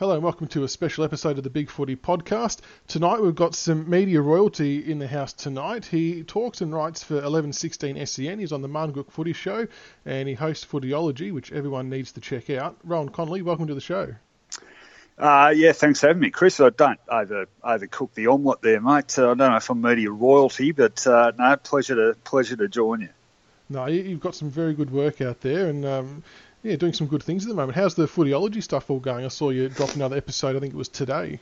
Hello and welcome to a special episode of the Big Footy podcast. Tonight we've got some media royalty in the house tonight. He talks and writes for 1116 SEN. He's on the Marngrook Footy Show and he hosts Footyology, which everyone needs to check out. Rohan Connolly, welcome to the show. Uh, yeah, thanks for having me, Chris. I don't over overcook the omelette there, mate. Uh, I don't know if I'm media royalty, but uh, no, pleasure to pleasure to join you. No, you've got some very good work out there, and um, yeah, doing some good things at the moment. How's the footyology stuff all going? I saw you drop another episode. I think it was today.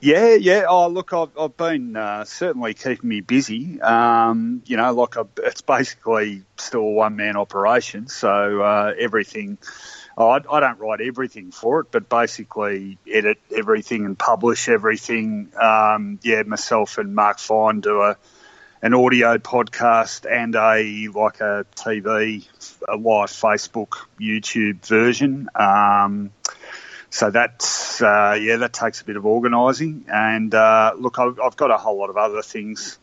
Yeah, yeah. Oh, look, I've, I've been uh, certainly keeping me busy. Um, you know, like I, it's basically still a one man operation, so uh, everything. Oh, I, I, don't write everything for it, but basically edit everything and publish everything. Um, yeah, myself and Mark Fine do a an audio podcast and a like a TV, a live Facebook, YouTube version. Um, so that's uh, yeah, that takes a bit of organising. And uh, look, I've, I've, got a whole lot of other things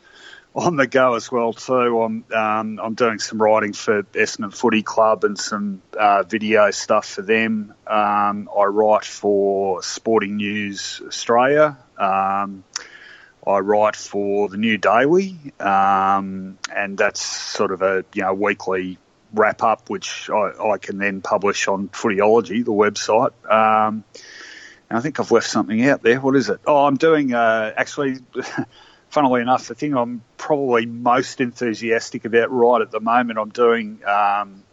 on the go as well too. I'm um, I'm doing some writing for Essendon Footy Club and some uh, video stuff for them. Um, I write for Sporting News Australia. Um, I write for the New Daily, um, and that's sort of a you know weekly wrap up, which I, I can then publish on Footyology, the website. Um, and I think I've left something out there. What is it? Oh, I'm doing uh, actually. funnily enough, the thing I'm probably most enthusiastic about right at the moment, I'm doing um,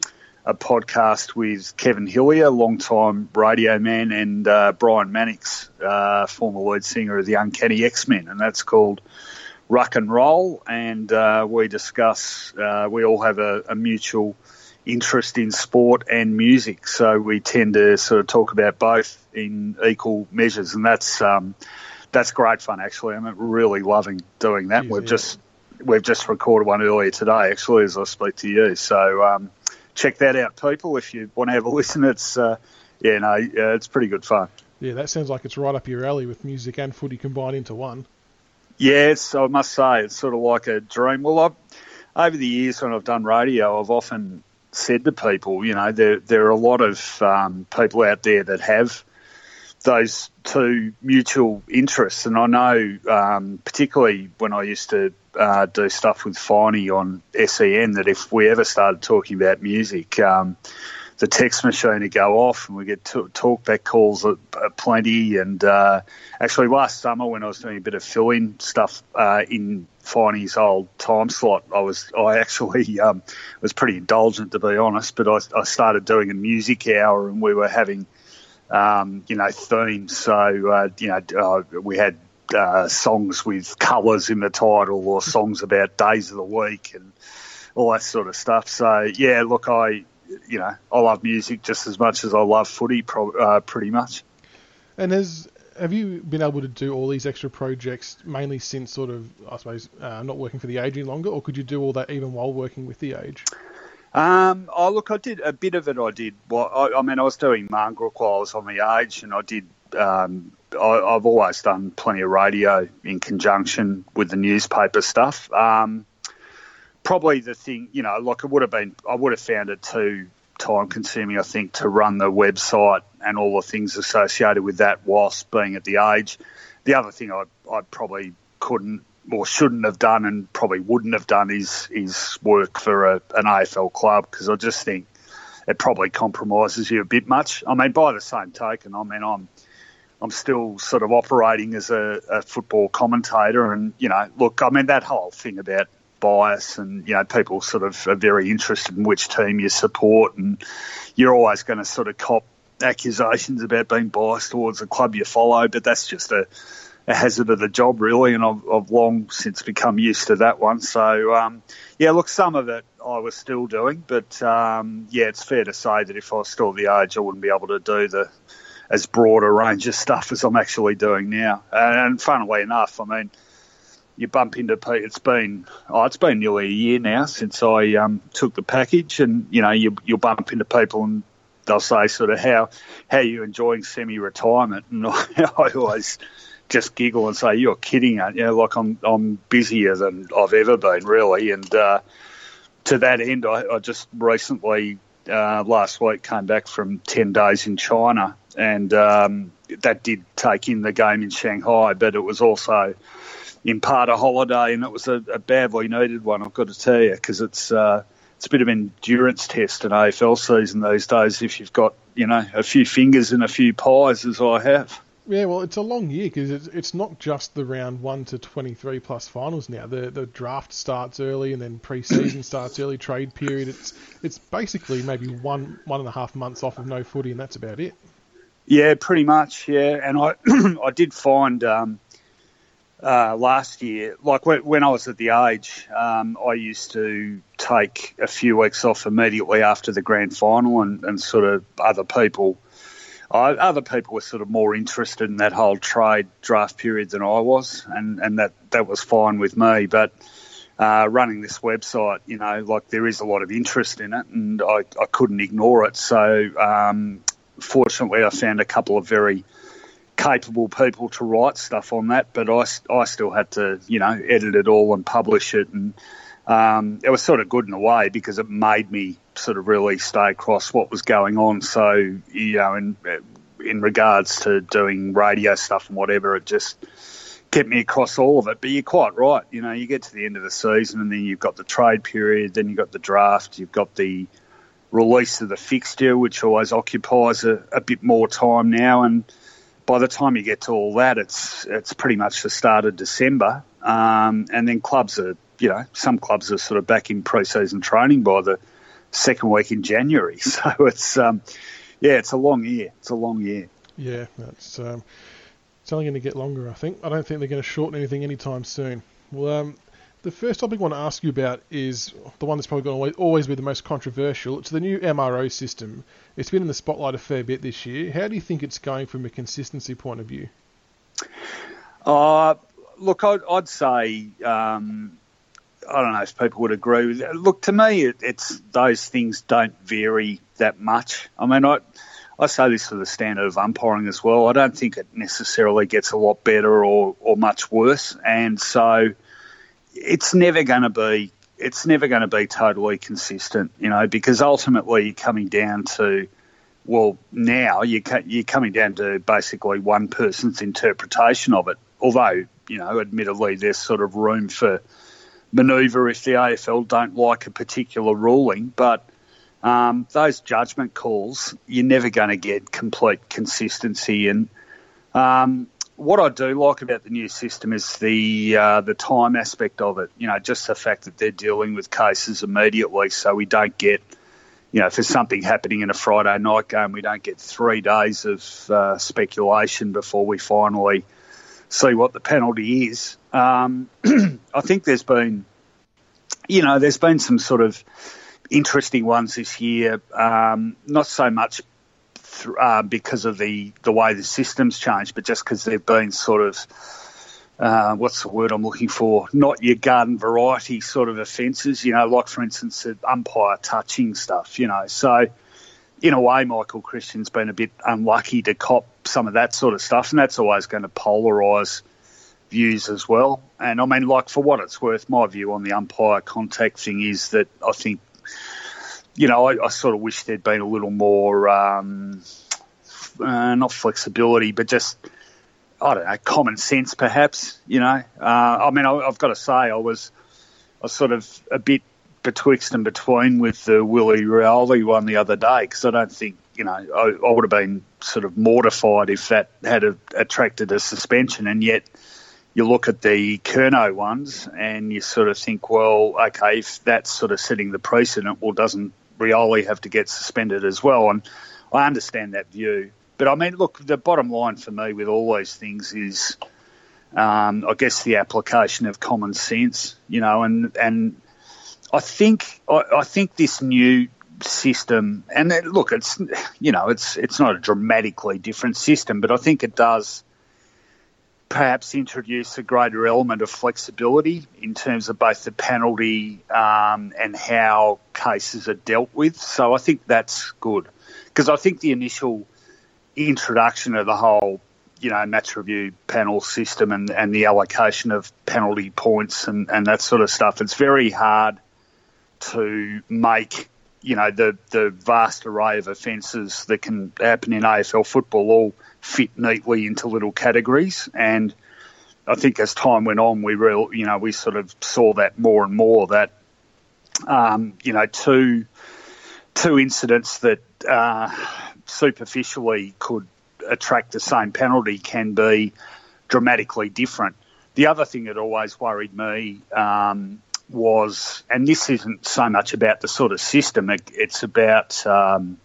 a podcast with Kevin Hillier, long-time radio man, and uh, Brian Mannix, uh, former lead singer of the Uncanny X-Men, and that's called Ruck and Roll. And uh, we discuss, uh, we all have a, a, mutual interest in sport and music, so we tend to sort of talk about both in equal measures, and that's um, that's great fun. Actually, I'm really loving doing that. Jeez, we've yeah. just we've just recorded one earlier today, actually, as I speak to you. So. Um, check that out, people. If you want to have a listen, it's uh, yeah, no, uh, it's pretty good fun. Yeah, that sounds like it's right up your alley with music and footy combined into one. Yes, I must say it's sort of like a dream. Well, I've, over the years when I've done radio, I've often said to people, you know, there there are a lot of um, people out there that have those two mutual interests, and I know, um, particularly when I used to uh, do stuff with Finey on SEN that if we ever started talking about music, um, the text machine would go off and we get talkback calls at, at plenty. And uh, actually, last summer when I was doing a bit of fill-in stuff uh, in Finey's old time slot, I was I actually um, was pretty indulgent to be honest. But I, I, started doing a music hour and we were having. Um, you know, themes. So, uh, you know, uh, we had uh, songs with colours in the title or songs about days of the week and all that sort of stuff. So yeah, look, I you know I love music just as much as I love footy, pro- uh, pretty much. And has have you been able to do all these extra projects mainly since sort of I suppose uh, not working for the age any longer, or could you do all that even while working with the age? Um, oh look, I did a bit of it. I did. Well, I, I mean, I was doing Marngrook while I was on the age, and I did um, I, have always done plenty of radio in conjunction with the newspaper stuff. Um, probably the thing, you know, like it would have been, I would have found it too time consuming, I think, to run the website and all the things associated with that whilst being at the age. The other thing I, I probably couldn't or shouldn't have done and probably wouldn't have done is is work for a, an AFL club because I just think it probably compromises you a bit much. I mean, by the same token, I mean I'm I'm still sort of operating as a, a, football commentator, and you know, look, I mean that whole thing about bias, and you know, people sort of are very interested in which team you support, and you're always going to sort of cop accusations about being biased towards the club you follow, but that's just a, a hazard of the job, really, and I've, I've, long since become used to that one. So, um, yeah, look, some of it I was still doing, but um, yeah, it's fair to say that if I was still the age, I wouldn't be able to do the as broad a range of stuff as I'm actually doing now. And funnily enough, I mean, you bump into people. It's been oh, it's been nearly a year now since I um, took the package, and you know you you'll bump into people and they'll say sort of how how you enjoying semi-retirement, and I, I always just giggle and say you're kidding, aren't you? Like I'm I'm busier than I've ever been, really, and. Uh, to that end, I, I just recently uh, last week came back from 10 days in China and um, that did take in the game in Shanghai, but it was also in part a holiday, and it was a, a badly needed one. I've got to tell you because it's uh, it's a bit of an endurance test in AFL season these days. If you've got you know a few fingers and a few pies, as I have. Yeah, well, it's a long year because it's, it's not just the round one to twenty three plus finals now. The the draft starts early and then pre-season starts early. Trade period. It's it's basically maybe one one and a half months off of no footy, and that's about it. Yeah, pretty much. Yeah, and I I did find um, uh, last year, like when, when, I was at the age, um, I used to take a few weeks off immediately after the grand final, and, and sort of other people, I, other people were sort of more interested in that whole trade draft period than I was, and, and that that was fine with me. But uh, running this website, you know, like there is a lot of interest in it, and I, I couldn't ignore it. So um, fortunately, I found a couple of very capable people to write stuff on that, but I, I still had to, you know, edit it all and publish it. And um, it was sort of good in a way because it made me sort of really stay across what was going on. So, you know, in, in regards to doing radio stuff and whatever, it just kept me across all of it. But you're quite right. You know, you get to the end of the season and then you've got the trade period, then you've got the draft, you've got the release of the fixture, which always occupies a, a bit more time now. And, by the time you get to all that, it's it's pretty much the start of December, um, and then clubs are you know some clubs are sort of back in pre-season training by the second week in January. So it's um, yeah, it's a long year. It's a long year. Yeah, that's um, it's only going to get longer. I think. I don't think they're going to shorten anything anytime soon. Well, um, the first topic I want to ask you about is the one that's probably going to always be the most controversial. It's the new MRO system. It's been in the spotlight a fair bit this year. How do you think it's going from a consistency point of view? Uh, look, I'd, I'd say um, I don't know if people would agree with it. Look, to me, it, it's those things don't vary that much. I mean, I I say this for the standard of umpiring as well. I don't think it necessarily gets a lot better or, or much worse, and so it's never going to be it's never going to be totally consistent, you know, because ultimately you're coming down to well now you you're coming down to basically one person's interpretation of it. Although you know, admittedly, there's sort of room for manoeuvre if the AFL don't like a particular ruling, but um, those judgment calls, you're never going to get complete consistency. And um, what I do like about the new system is the uh, the time aspect of it. You know, just the fact that they're dealing with cases immediately, so we don't get, you know, there's something happening in a Friday night game, we don't get three days of uh, speculation before we finally see what the penalty is. Um, I think there's been, you know, there's been some sort of interesting ones this year. Um, not so much uh, because of the, the way the system's changed, but just because they've been sort of, uh, what's the word I'm looking for? Not your garden variety sort of offences, you know, like for instance, the umpire touching stuff, you know. So, in a way, Michael Christian's been a bit unlucky to cop some of that sort of stuff, and that's always going to polarise views as well. And I mean, like for what it's worth, my view on the umpire contact thing is that I think you know, I, I, sort of wish there'd been a little more, um, uh, not flexibility, but just, I don't know, common sense perhaps, you know. Uh, I mean, I, have got to say, I was, I was sort of a bit betwixt and between with the Willie Rioli one the other day because I don't think, you know, I, I, would have been sort of mortified if that had a, attracted a suspension and yet you look at the Kerno ones and you sort of think, well, okay, if that's sort of setting the precedent, well, doesn't Rioli have to get suspended as well. And I understand that view. But I mean, look, the bottom line for me with all those things is, um, I guess, the application of common sense, you know, and, and I think, I, I think this new system, and look, it's, you know, it's, it's not a dramatically different system, but I think it does perhaps introduce a greater element of flexibility in terms of both the penalty um, and how cases are dealt with. So I think that's good because I think the initial introduction of the whole, you know, match review panel system and, and the allocation of penalty points and, and that sort of stuff, it's very hard to make you know, the, the vast array of offences that can happen in AFL football all fit neatly into little categories. And I think as time went on, we real, you know, we sort of saw that more and more that, um, you know, two, two incidents that uh, superficially could attract the same penalty can be dramatically different. The other thing that always worried me um, was, and this isn't so much about the sort of system, it, it's about um,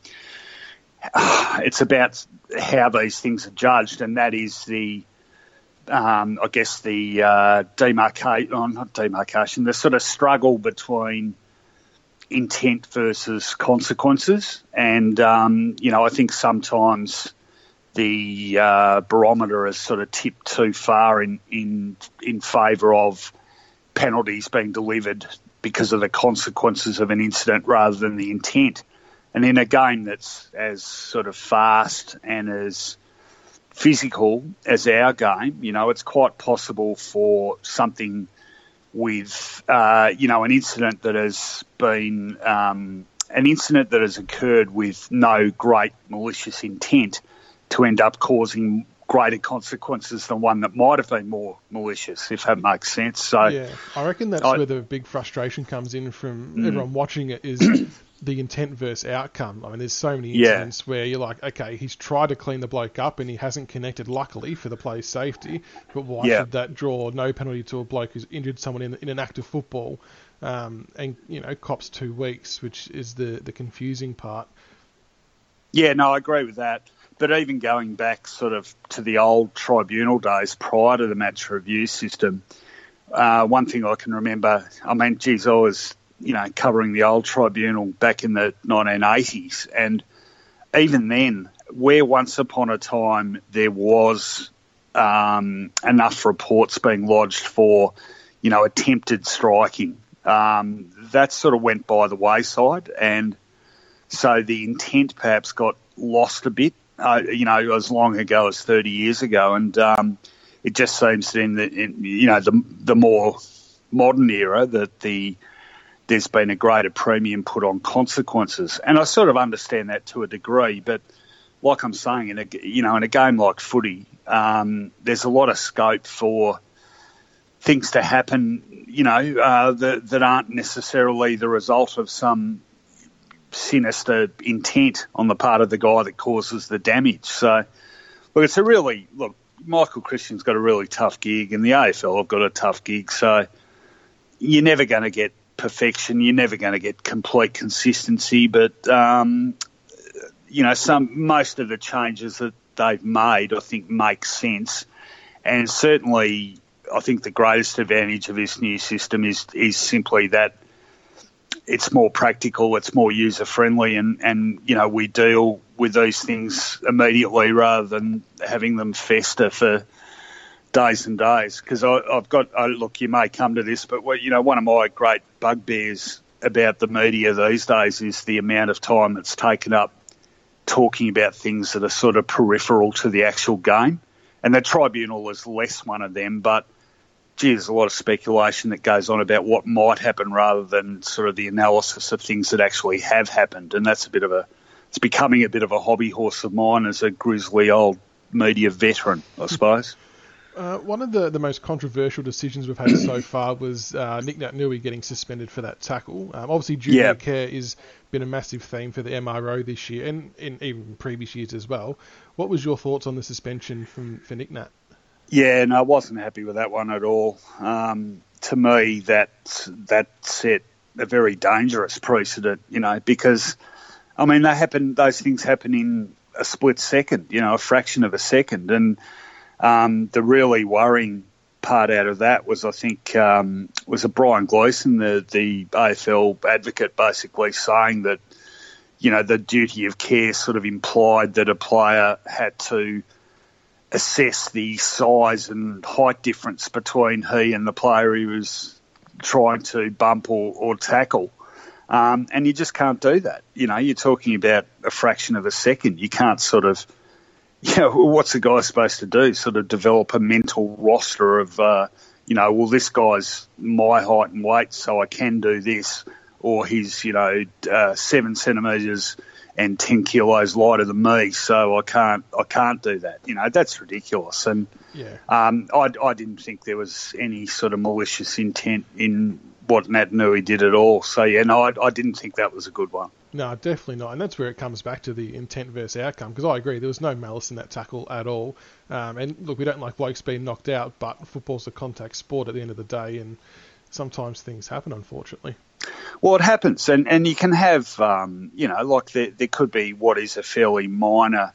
it's about how these things are judged, and that is the um, I guess the uh, demarcation, oh, not demarcation, the sort of struggle between intent versus consequences. And, um, you know, I think sometimes the uh, barometer has sort of tipped too far in, in, in favour of penalties being delivered because of the consequences of an incident rather than the intent. And in a game that's as sort of fast and as physical as our game, you know, it's quite possible for something with, uh, you know, an incident that has been um, an incident that has occurred with no great malicious intent to end up causing greater consequences than one that might have been more malicious, if that makes sense. So yeah, I reckon that's I, where the big frustration comes in from mm. everyone watching it is the intent versus outcome. I mean, there's so many incidents yeah. where you're like, okay, he's tried to clean the bloke up and he hasn't connected, luckily for the player's safety. But why yeah. should that draw no penalty to a bloke who's injured someone in, in an act of football? Um, and you know, cops two weeks, which is the the confusing part. Yeah, no, I agree with that. But even going back sort of to the old tribunal days prior to the match review system, uh, one thing I can remember, I mean, geez, I was, you know, covering the old tribunal back in the 1980s. And even then, where once upon a time there was um, enough reports being lodged for, you know, attempted striking, um, that sort of went by the wayside. And so the intent perhaps got lost a bit uh, you know, as long ago as 30 years ago. And um, it just seems that in the, in, you know, the, the more modern era that the there's been a greater premium put on consequences. And I sort of understand that to a degree, but like I'm saying, in a, you know, in a game like footy, um, there's a lot of scope for things to happen, you know, uh, that, that aren't necessarily the result of some sinister intent on the part of the guy that causes the damage. So, look, it's a really look. Michael Christian's got a really tough gig, and the AFL have got a tough gig. So, you're never going to get perfection. You're never going to get complete consistency. But um, you know, some most of the changes that they've made, I think, make sense, and certainly. I think the greatest advantage of this new system is is simply that it's more practical, it's more user friendly, and, and you know we deal with these things immediately rather than having them fester for days and days. Because I've got I, look, you may come to this, but you know one of my great bugbears about the media these days is the amount of time that's taken up talking about things that are sort of peripheral to the actual game. And the tribunal is less one of them, but gee, there's a lot of speculation that goes on about what might happen rather than sort of the analysis of things that actually have happened. And that's a bit of a, it's becoming a bit of a hobby horse of mine as a grizzly old media veteran, I suppose. Uh, one of the, the most controversial decisions we've had so far was uh, Nic Naitanui getting suspended for that tackle. Um, obviously, junior yep. care has been a massive theme for the MRO this year and in even previous years as well. What was your thoughts on the suspension from for Nick Nat? Yeah, no, I wasn't happy with that one at all. Um, to me, that that set a very dangerous precedent, you know, because I mean, they happen; those things happen in a split second, you know, a fraction of a second, and um, the really worrying part out of that was, I think, um, was a Brian Gleeson, the the AFL advocate, basically saying that, you know, the duty of care sort of implied that a player had to assess the size and height difference between he and the player he was trying to bump or, or tackle. Um, and you just can't do that. You know, you're talking about a fraction of a second. You can't sort of, you know, what's the guy supposed to do? Sort of develop a mental roster of, uh, you know, well, this guy's my height and weight, so I can do this. or he's you know uh, seven centimetres and ten kilos lighter than me, so I can't I can't do that. You know that's ridiculous. And Yeah. um, I, I didn't think there was any sort of malicious intent in what Naitanui did at all. So yeah, no, I, I didn't think that was a good one. No, definitely not. And that's where it comes back to the intent versus outcome. Because I agree, there was no malice in that tackle at all. Um, and look, we don't like blokes being knocked out, but football's a contact sport at the end of the day, and sometimes things happen, unfortunately. Well, it happens, and and you can have, um, you know, like there there could be what is a fairly minor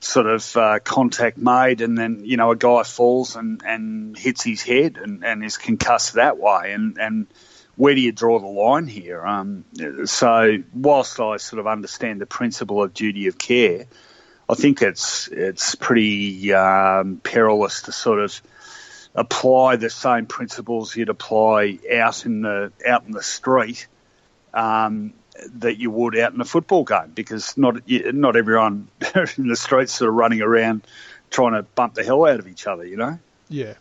sort of uh, contact made, and then you know a guy falls and, and hits his head and, and is concussed that way, and and where do you draw the line here? Um, so whilst I sort of understand the principle of duty of care, I think it's it's pretty um, perilous to sort of apply the same principles you'd apply out in the out in the street um, that you would out in a football game because not not everyone in the streets sort of running around trying to bump the hell out of each other, you know. Yeah.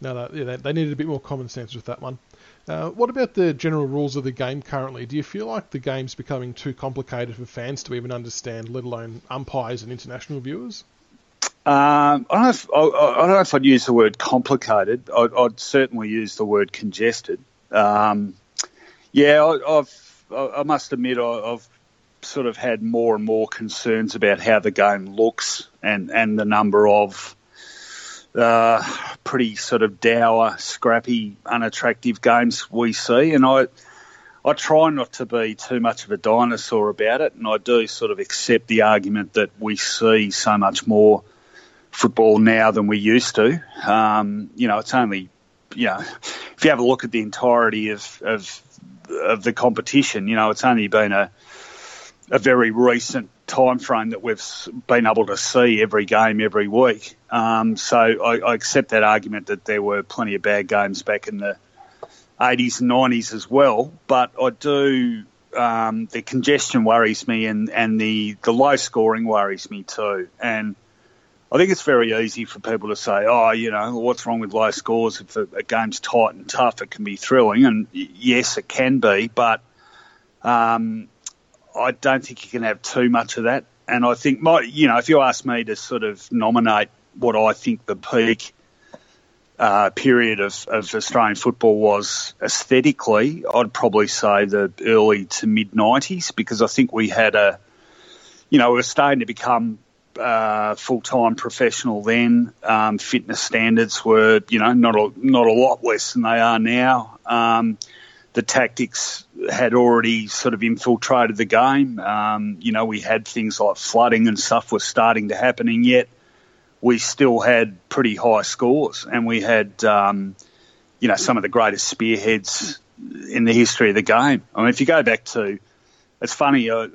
No, no yeah, they, they needed a bit more common sense with that one. Uh, what about the general rules of the game currently? Do you feel like the game's becoming too complicated for fans to even understand, let alone umpires and international viewers? Um, I, don't know if, I, I don't know if I'd use the word complicated. I'd, I'd certainly use the word congested. Um, yeah, I, I've, I must admit I, I've sort of had more and more concerns about how the game looks and, and the number of uh, pretty sort of dour, scrappy, unattractive games we see. And I, I try not to be too much of a dinosaur about it, and I do sort of accept the argument that we see so much more football now than we used to. Um, you know, it's only, you know, if you have a look at the entirety of, of of the competition, you know, it's only been a a very recent time frame that we've been able to see every game every week. Um, so I, I accept that argument that there were plenty of bad games back in the 80s and 90s as well, but I do. Um, the congestion worries me, and, and the, the low scoring worries me too. And I think it's very easy for people to say, oh, you know, what's wrong with low scores? If a, a game's tight and tough, it can be thrilling. And yes, it can be, but um, I don't think you can have too much of that. And I think, my, you know, if you ask me to sort of nominate what I think the peak uh, period of, of Australian football was aesthetically, I'd probably say the early to mid 90s because I think we had a, you know, we were starting to become uh, full time professional then. Um, fitness standards were, you know, not a, not a lot less than they are now. Um, the tactics had already sort of infiltrated the game. Um, you know, we had things like flooding and stuff was starting to happen, and yet we still had pretty high scores, and we had, um, you know, some of the greatest spearheads in the history of the game. I mean, if you go back to, it's funny. Uh,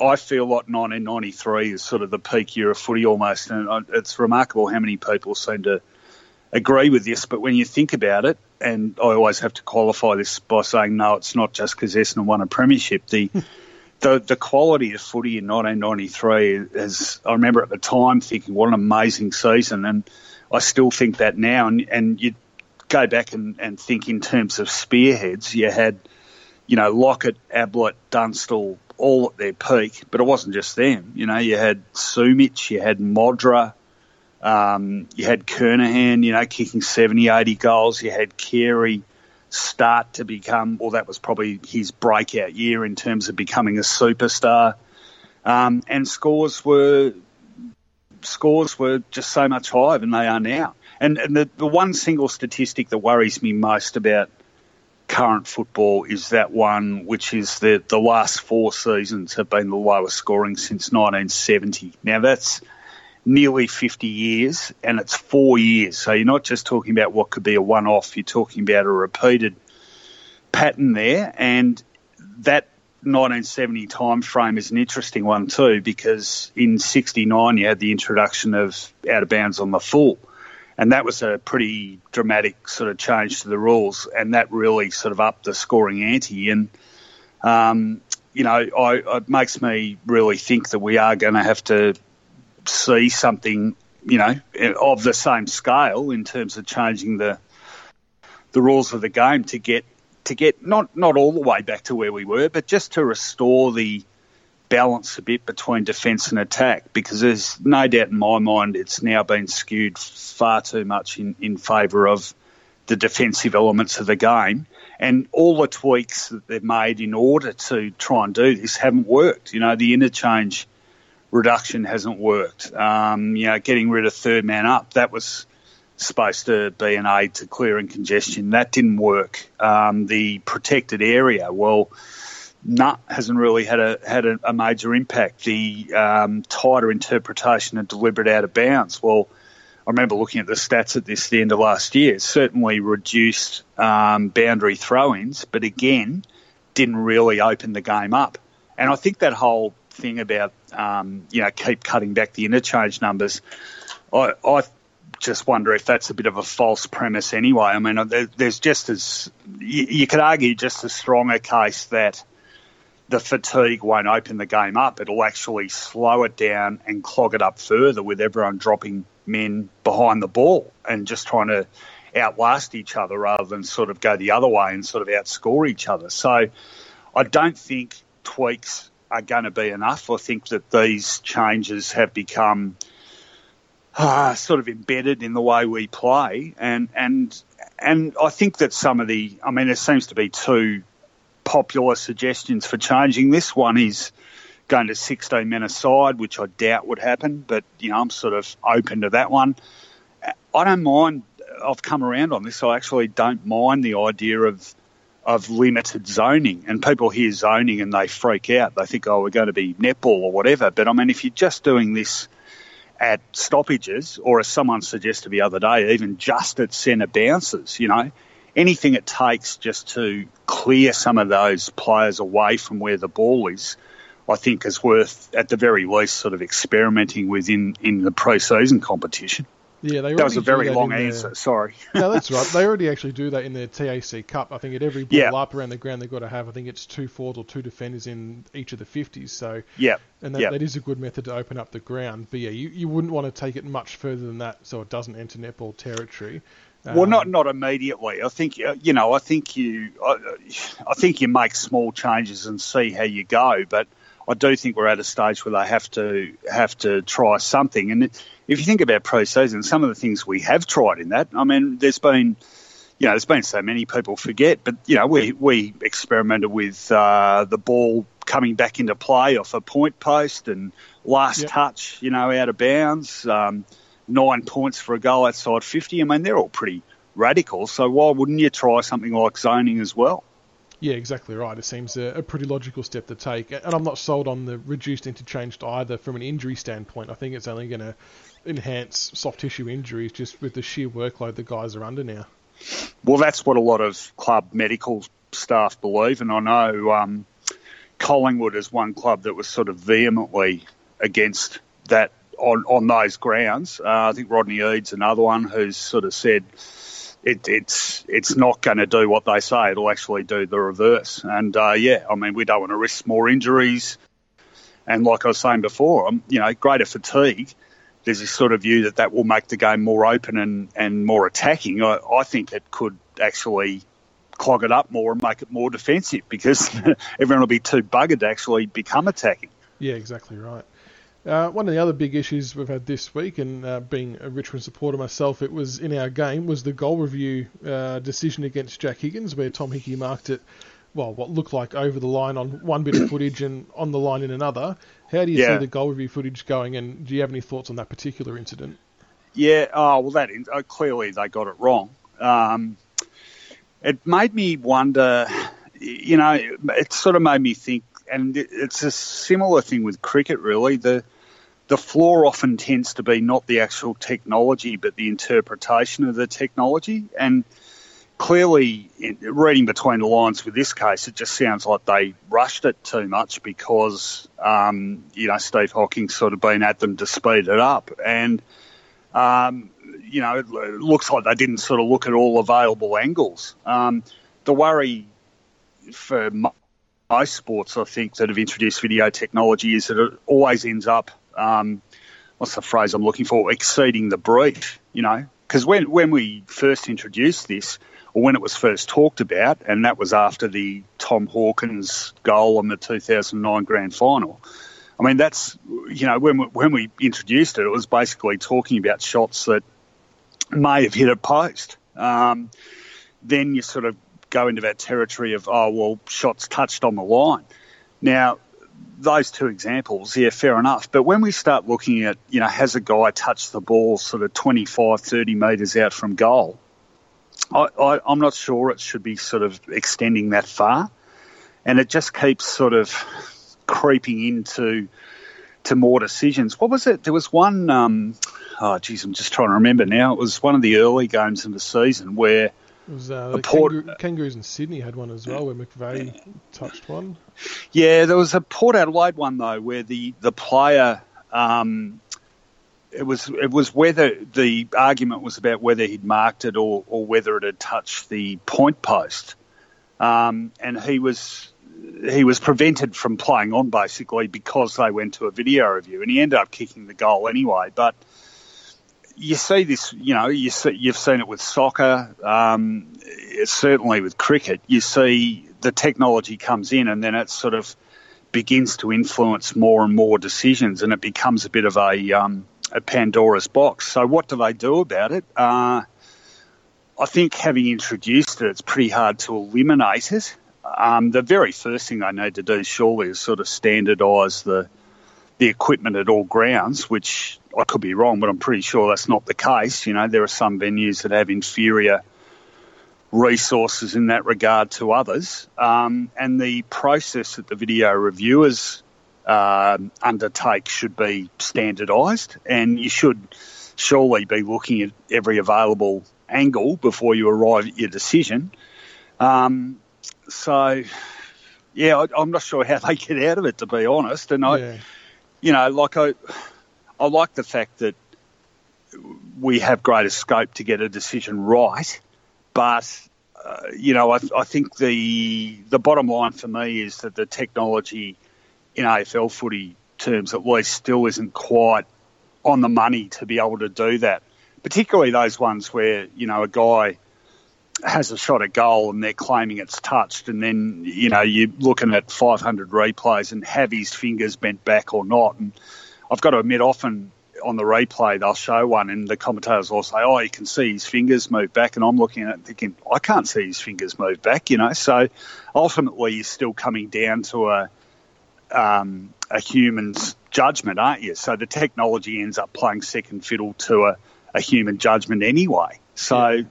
I feel like 1993 is sort of the peak year of footy almost, and it's remarkable how many people seem to agree with this. But when you think about it, and I always have to qualify this by saying no, it's not just because Essendon won a premiership. The the the quality of footy in 1993 is. I remember at the time thinking, what an amazing season, and I still think that now. And and you go back and, and think in terms of spearheads, you had, you know, Lockett, Ablett, Dunstall, all at their peak, but it wasn't just them. You know, you had Sumich, you had Modra, um, you had Kernahan, you know, kicking 70, 80 goals. You had Carey start to become, well, that was probably his breakout year in terms of becoming a superstar. Um, and scores were scores were just so much higher than they are now. And, and the, the one single statistic that worries me most about current football is that one which is that the last four seasons have been the lowest scoring since 1970. Now that's nearly 50 years and it's four years. So you're not just talking about what could be a one off, you're talking about a repeated pattern there. And that 1970 time frame is an interesting one too because in 69 you had the introduction of out of bounds on the full. And that was a pretty dramatic sort of change to the rules, and that really sort of upped the scoring ante. And um, you know, I, it makes me really think that we are going to have to see something, you know, of the same scale in terms of changing the the rules of the game to get to get not not all the way back to where we were, but just to restore the balance a bit between defence and attack because there's no doubt in my mind it's now been skewed far too much in, in favour of the defensive elements of the game. And all the tweaks that they've made in order to try and do this haven't worked. You know, the interchange reduction hasn't worked. Um, you know, getting rid of third man up, that was supposed to be an aid to clearing congestion. That didn't work. Um, the protected area, well, nut hasn't really had a had a, a major impact. The um, tighter interpretation of deliberate out of bounds, well, I remember looking at the stats at this the end of last year. It certainly reduced um, boundary throw-ins, but again, didn't really open the game up. And I think that whole thing about um, you know keep cutting back the interchange numbers, I, I just wonder if that's a bit of a false premise anyway. I mean, there's just as you, you could argue just as strong a case that the fatigue won't open the game up. It'll actually slow it down and clog it up further with everyone dropping men behind the ball and just trying to outlast each other rather than sort of go the other way and sort of outscore each other. So I don't think tweaks are going to be enough. I think that these changes have become uh, sort of embedded in the way we play, and and and I think that some of the, I mean, there seems to be two popular suggestions for changing this. One is going to 16 men aside, which I doubt would happen, but you know I'm sort of open to that one. I don't mind. I've come around on this. I actually don't mind the idea of of limited zoning. And people hear zoning and they freak out. They think, oh, we're going to be netball or whatever. But I mean, if you're just doing this at stoppages, or as someone suggested the other day, even just at centre bounces, you know, anything it takes just to clear some of those players away from where the ball is, I think is worth, at the very least, sort of experimenting with in, in the pre-season competition. Yeah, they that was a very long answer. Their... Sorry. no, that's right. They already actually do that in their TAC Cup. I think at every ball yeah. up around the ground, they've got to have. I think it's two forwards or two defenders in each of the fifties. So yeah, and that, yep. that is a good method to open up the ground. But yeah, you, you wouldn't want to take it much further than that, so it doesn't enter netball territory. Um, well, not not immediately. I think uh, you know. I think you. I, I think you make small changes and see how you go. But I do think we're at a stage where they have to have to try something. And if you think about pre-season, some of the things we have tried in that, I mean, there's been, you know, there's been so many people forget, but you know, we we experimented with uh, the ball coming back into play off a point post and last yep. touch, you know, out of bounds. Um, nine points for a goal outside 50. I mean, they're all pretty radical. So why wouldn't you try something like zoning as well? Yeah, exactly right. It seems a, a, pretty logical step to take. And I'm not sold on the reduced interchange either from an injury standpoint. I think it's only going to enhance soft tissue injuries just with the sheer workload the guys are under now. Well, that's what a lot of club medical staff believe. And I know um, Collingwood is one club that was sort of vehemently against that on, on those grounds. Uh, I think Rodney Eade's another one who's sort of said it, it's it's not going to do what they say. It'll actually do the reverse. And uh, yeah, I mean, we don't want to risk more injuries. And like I was saying before, um, you know, greater fatigue. There's this sort of view that that will make the game more open and, and more attacking. I, I think it could actually clog it up more and make it more defensive because everyone will be too buggered to actually become attacking. Yeah, exactly right. Uh, one of the other big issues we've had this week, and uh, being a Richmond supporter myself, it was in our game, was the goal review uh, decision against Jack Higgins, where Tom Hickey marked it, well, what looked like over the line on one bit of footage and on the line in another. How do you yeah. see the goal review footage going, and do you have any thoughts on that particular incident? Yeah, oh, well, that uh, clearly they got it wrong. Um, it made me wonder, you know, it sort of made me think, and it's a similar thing with cricket, really. The the flaw often tends to be not the actual technology, but the interpretation of the technology. And clearly, reading between the lines with this case, it just sounds like they rushed it too much because, um, you know, Steve Hocking's sort of been at them to speed it up. And, um, you know, it looks like they didn't sort of look at all available angles. Um, the worry for most sports, I think, that have introduced video technology is that it always ends up um, what's the phrase I'm looking for? Exceeding the brief, you know. Because when, when we first introduced this, or when it was first talked about, and that was after the Tom Hawkins goal in the 2009 Grand Final. I mean, that's you know when we, when we introduced it, it was basically talking about shots that may have hit a post. Um, then you sort of go into that territory of oh well, shots touched on the line. Now, those two examples, yeah, fair enough. But when we start looking at, you know, has a guy touched the ball sort of 25, 30 metres out from goal, I, am not sure it should be sort of extending that far. And it just keeps sort of creeping into to more decisions. What was it? There was one, um, oh, geez, I'm just trying to remember now. It was one of the early games in the season where – it was uh, the Port, Kangaroo, Kangaroos in Sydney had one as well, where McVeigh touched one. Yeah, there was a Port Adelaide one though, where the the player. Um, it was it was whether the argument was about whether he'd marked it or, or whether it had touched the point post, um, and he was he was prevented from playing on basically because they went to a video review, and he ended up kicking the goal anyway. But you see this, you know, you see, you've seen it with soccer, um, certainly with cricket. You see the technology comes in and then it sort of begins to influence more and more decisions, and it becomes a bit of a, um, a Pandora's box. So, what do they do about it? Uh, I think having introduced it, it's pretty hard to eliminate it. Um, the very first thing they need to do, surely, is sort of standardise the the equipment at all grounds, which I could be wrong, but I'm pretty sure that's not the case. You know, there are some venues that have inferior resources in that regard to others, um, and the process that the video reviewers uh, undertake should be standardised, and you should surely be looking at every available angle before you arrive at your decision. Um, so, yeah, I, am not sure how they get out of it, to be honest, and I. Yeah you know, like I, I like the fact that we have greater scope to get a decision right, but uh, you know, I, I, think the the bottom line for me is that the technology in AFL footy terms, at least, still isn't quite on the money to be able to do that. Particularly those ones where you know a guy has a shot at goal and they're claiming it's touched, and then you know you're looking at 500 replays and have his fingers bent back or not. And I've got to admit, often on the replay they'll show one, and the commentators will say, "Oh, you can see his fingers move back," and I'm looking at it thinking, "I can't see his fingers move back," you know. So ultimately, you're still coming down to a um, a human's judgment, aren't you? So the technology ends up playing second fiddle to a, a human judgment anyway. So. Yeah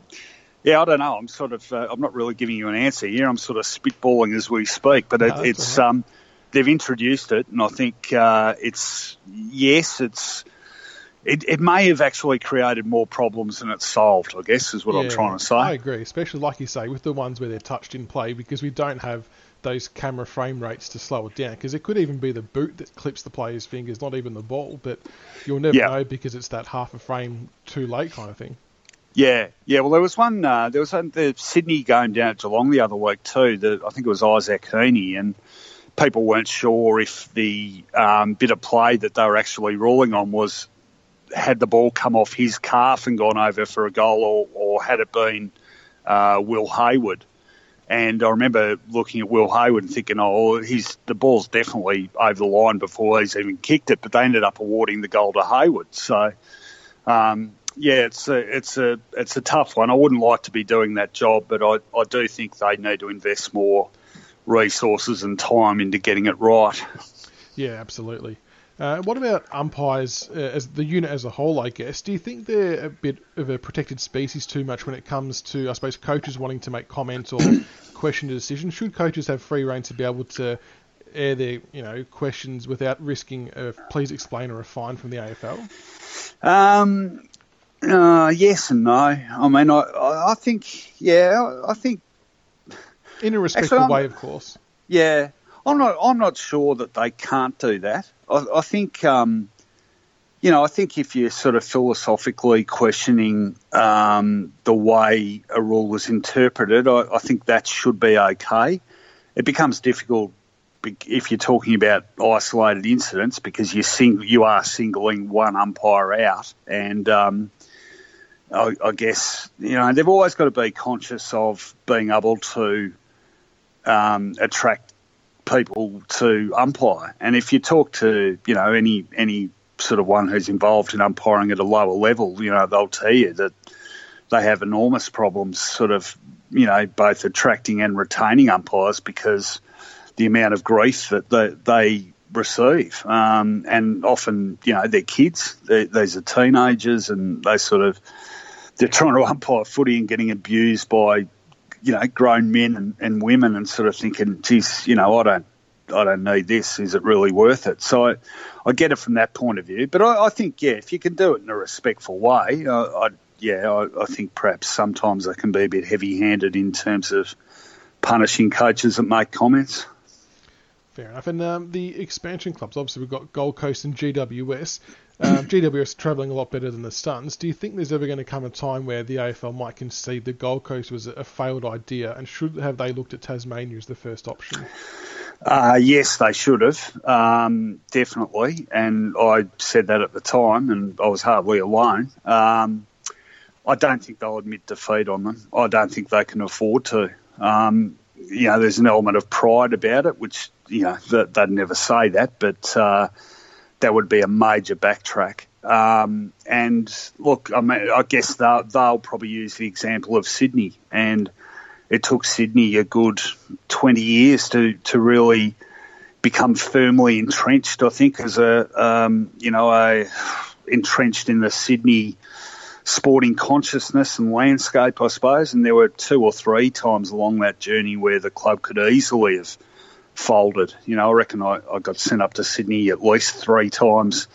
yeah, I don't know. I'm sort of, uh, I'm not really giving you an answer here. I'm sort of spitballing as we speak, but it, no, it's, right. um, they've introduced it, and I think uh, it's yes, it's. It, it may have actually created more problems than it's solved. I guess is what yeah, I'm trying to say. I agree, especially like you say with the ones where they're touched in play, because we don't have those camera frame rates to slow it down. Because it could even be the boot that clips the player's fingers, not even the ball. But you'll never yeah. know because it's that half a frame too late kind of thing. Yeah, yeah. Well, there was one. Uh, there was the Sydney game down at Geelong the other week too. The, I think it was Isaac Heaney, and people weren't sure if the um, bit of play that they were actually ruling on was had the ball come off his calf and gone over for a goal, or, or had it been uh, Will Hayward. And I remember looking at Will Hayward and thinking, oh, he's the ball's definitely over the line before he's even kicked it. But they ended up awarding the goal to Hayward. So um, yeah, it's a, it's a it's a tough one. I wouldn't like to be doing that job, but I, I do think they need to invest more resources and time into getting it right. Yeah, absolutely. Uh, what about umpires uh, as the unit as a whole? I guess. Do you think they're a bit of a protected species too much when it comes to, I suppose, coaches wanting to make comments or question a decision? Should coaches have free reign to be able to air their, you know, questions without risking a please explain or a fine from the AFL? Um, uh, yes and no. I mean, I, I think, yeah, I think in a respectful way, of course. Yeah, I'm not. I'm not sure that they can't do that. I, I think, um, you know, I think if you're sort of philosophically questioning um, the way a rule is interpreted, I, I think that should be okay. It becomes difficult if you're talking about isolated incidents because you sing, you are singling one umpire out, and um, I, I, guess you know they've always got to be conscious of being able to um, attract people to umpire. And if you talk to you know any any sort of one who's involved in umpiring at a lower level, you know they'll tell you that they have enormous problems, sort of you know both attracting and retaining umpires because the amount of grief that they, they receive. Um, and often, you know, they're kids, these are teenagers, and they sort of they're trying to umpire footy and getting abused by, you know, grown men and, and women, and sort of thinking, geez, you know, I don't. I don't need this. Is it really worth it? So I, I get it from that point of view. But I, I think, yeah, if you can do it in a respectful way, I, I yeah, I, I, think perhaps sometimes they can be a bit heavy-handed in terms of punishing coaches that make comments. Fair enough. And um, the expansion clubs, obviously, we've got Gold Coast and GWS. Um, GWS travelling a lot better than the Suns. Do you think there's ever going to come a time where the AFL might concede the Gold Coast was a failed idea, and should have they looked at Tasmania as the first option? Uh, yes, they should have, um, definitely. And I said that at the time, and I was hardly alone. Um, I don't think they'll admit defeat on them. I don't think they can afford to. Um, you know, there's an element of pride about it, which you know they'd never say that, but uh, that would be a major backtrack. Um, and look, I mean, I guess they'll, they'll, probably use the example of Sydney, and it took Sydney a good 20 years to to really become firmly entrenched. I think as a um, you know a entrenched in the Sydney sporting consciousness and landscape, I suppose. And there were two or three times along that journey where the club could easily have folded. You know, I reckon I, I got sent up to Sydney at least three times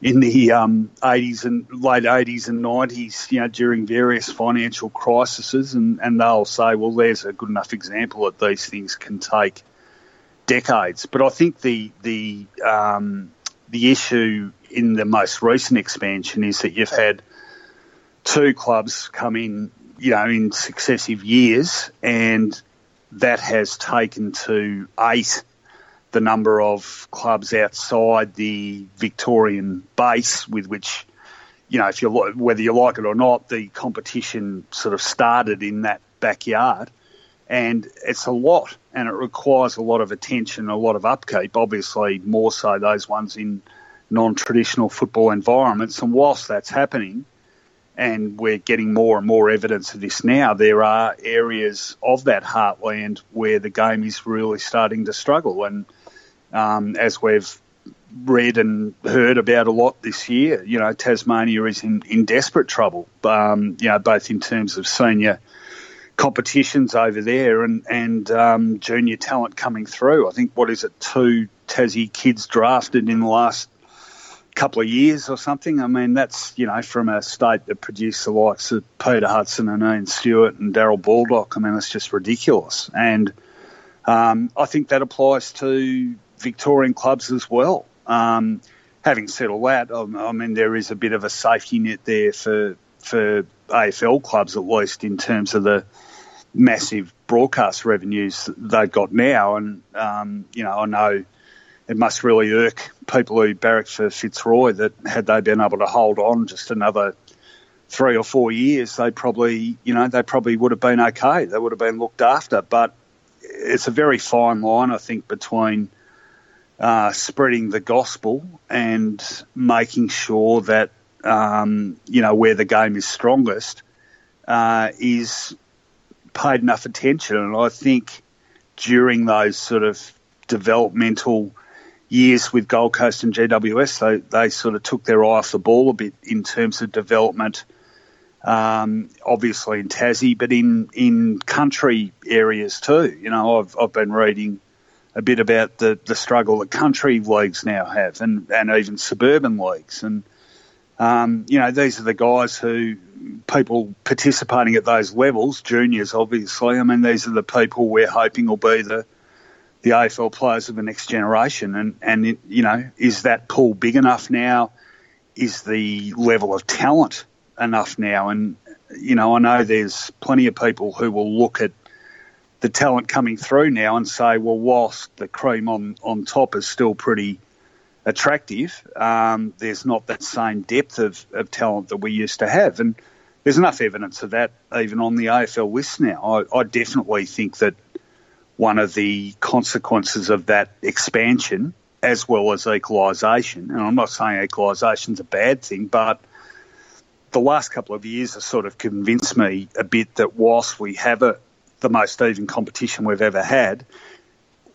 in the um, 80s and late 80s and 90s, you know, during various financial crises, and, and they'll say, well, there's a good enough example that these things can take decades. But I think the the um, the issue in the most recent expansion is that you've had two clubs come in, you know, in successive years, and that has taken to eight the number of clubs outside the Victorian base with which, you know, if you whether you like it or not, the competition sort of started in that backyard, and it's a lot, and it requires a lot of attention, a lot of upkeep. Obviously, more so those ones in non-traditional football environments, and whilst that's happening and we're getting more and more evidence of this now. There are areas of that heartland where the game is really starting to struggle, and um, as we've read and heard about a lot this year, you know, Tasmania is in, in desperate trouble. Um, you know, both in terms of senior competitions over there and and um, junior talent coming through. I think what is it, two Tassie kids drafted in the last couple of years or something. I mean, that's, you know, from a state that produced the likes of Peter Hudson and Ian Stewart and Darrel Baldock. I mean, it's just ridiculous. And um, I think that applies to Victorian clubs as well. Um, having said all that, I, mean, there is a bit of a safety net there for, for AFL clubs, at least in terms of the massive broadcast revenues they've got now. And, um, you know, I know it must really irk people who barrack for Fitzroy that had they been able to hold on just another three or four years, they probably, you know, they probably would have been okay. They would have been looked after. But it's a very fine line, I think, between uh, spreading the gospel and making sure that, um, you know, where the game is strongest uh, is paid enough attention. And I think during those sort of developmental years with Gold Coast and GWS, they, they sort of took their eye off the ball a bit in terms of development. Um, obviously in Tassie, but in, in country areas too. You know, I've, I've been reading a bit about the, the struggle that country leagues now have and, and even suburban leagues. And, um, you know, these are the guys who, people participating at those levels, juniors obviously, I mean, these are the people we're hoping will be the, the AFL players of the next generation. And, and it, you know, is that pool big enough now? Is the level of talent enough now? And, you know, I know there's plenty of people who will look at the talent coming through now and say, well, whilst the cream on, on top is still pretty attractive, um, there's not that same depth of, of talent that we used to have. And there's enough evidence of that even on the AFL list now. I, I definitely think that one of the consequences of that expansion, as well as equalisation, and I'm not saying equalisation's a bad thing, but the last couple of years have sort of convinced me a bit that whilst we have a, the most even competition we've ever had,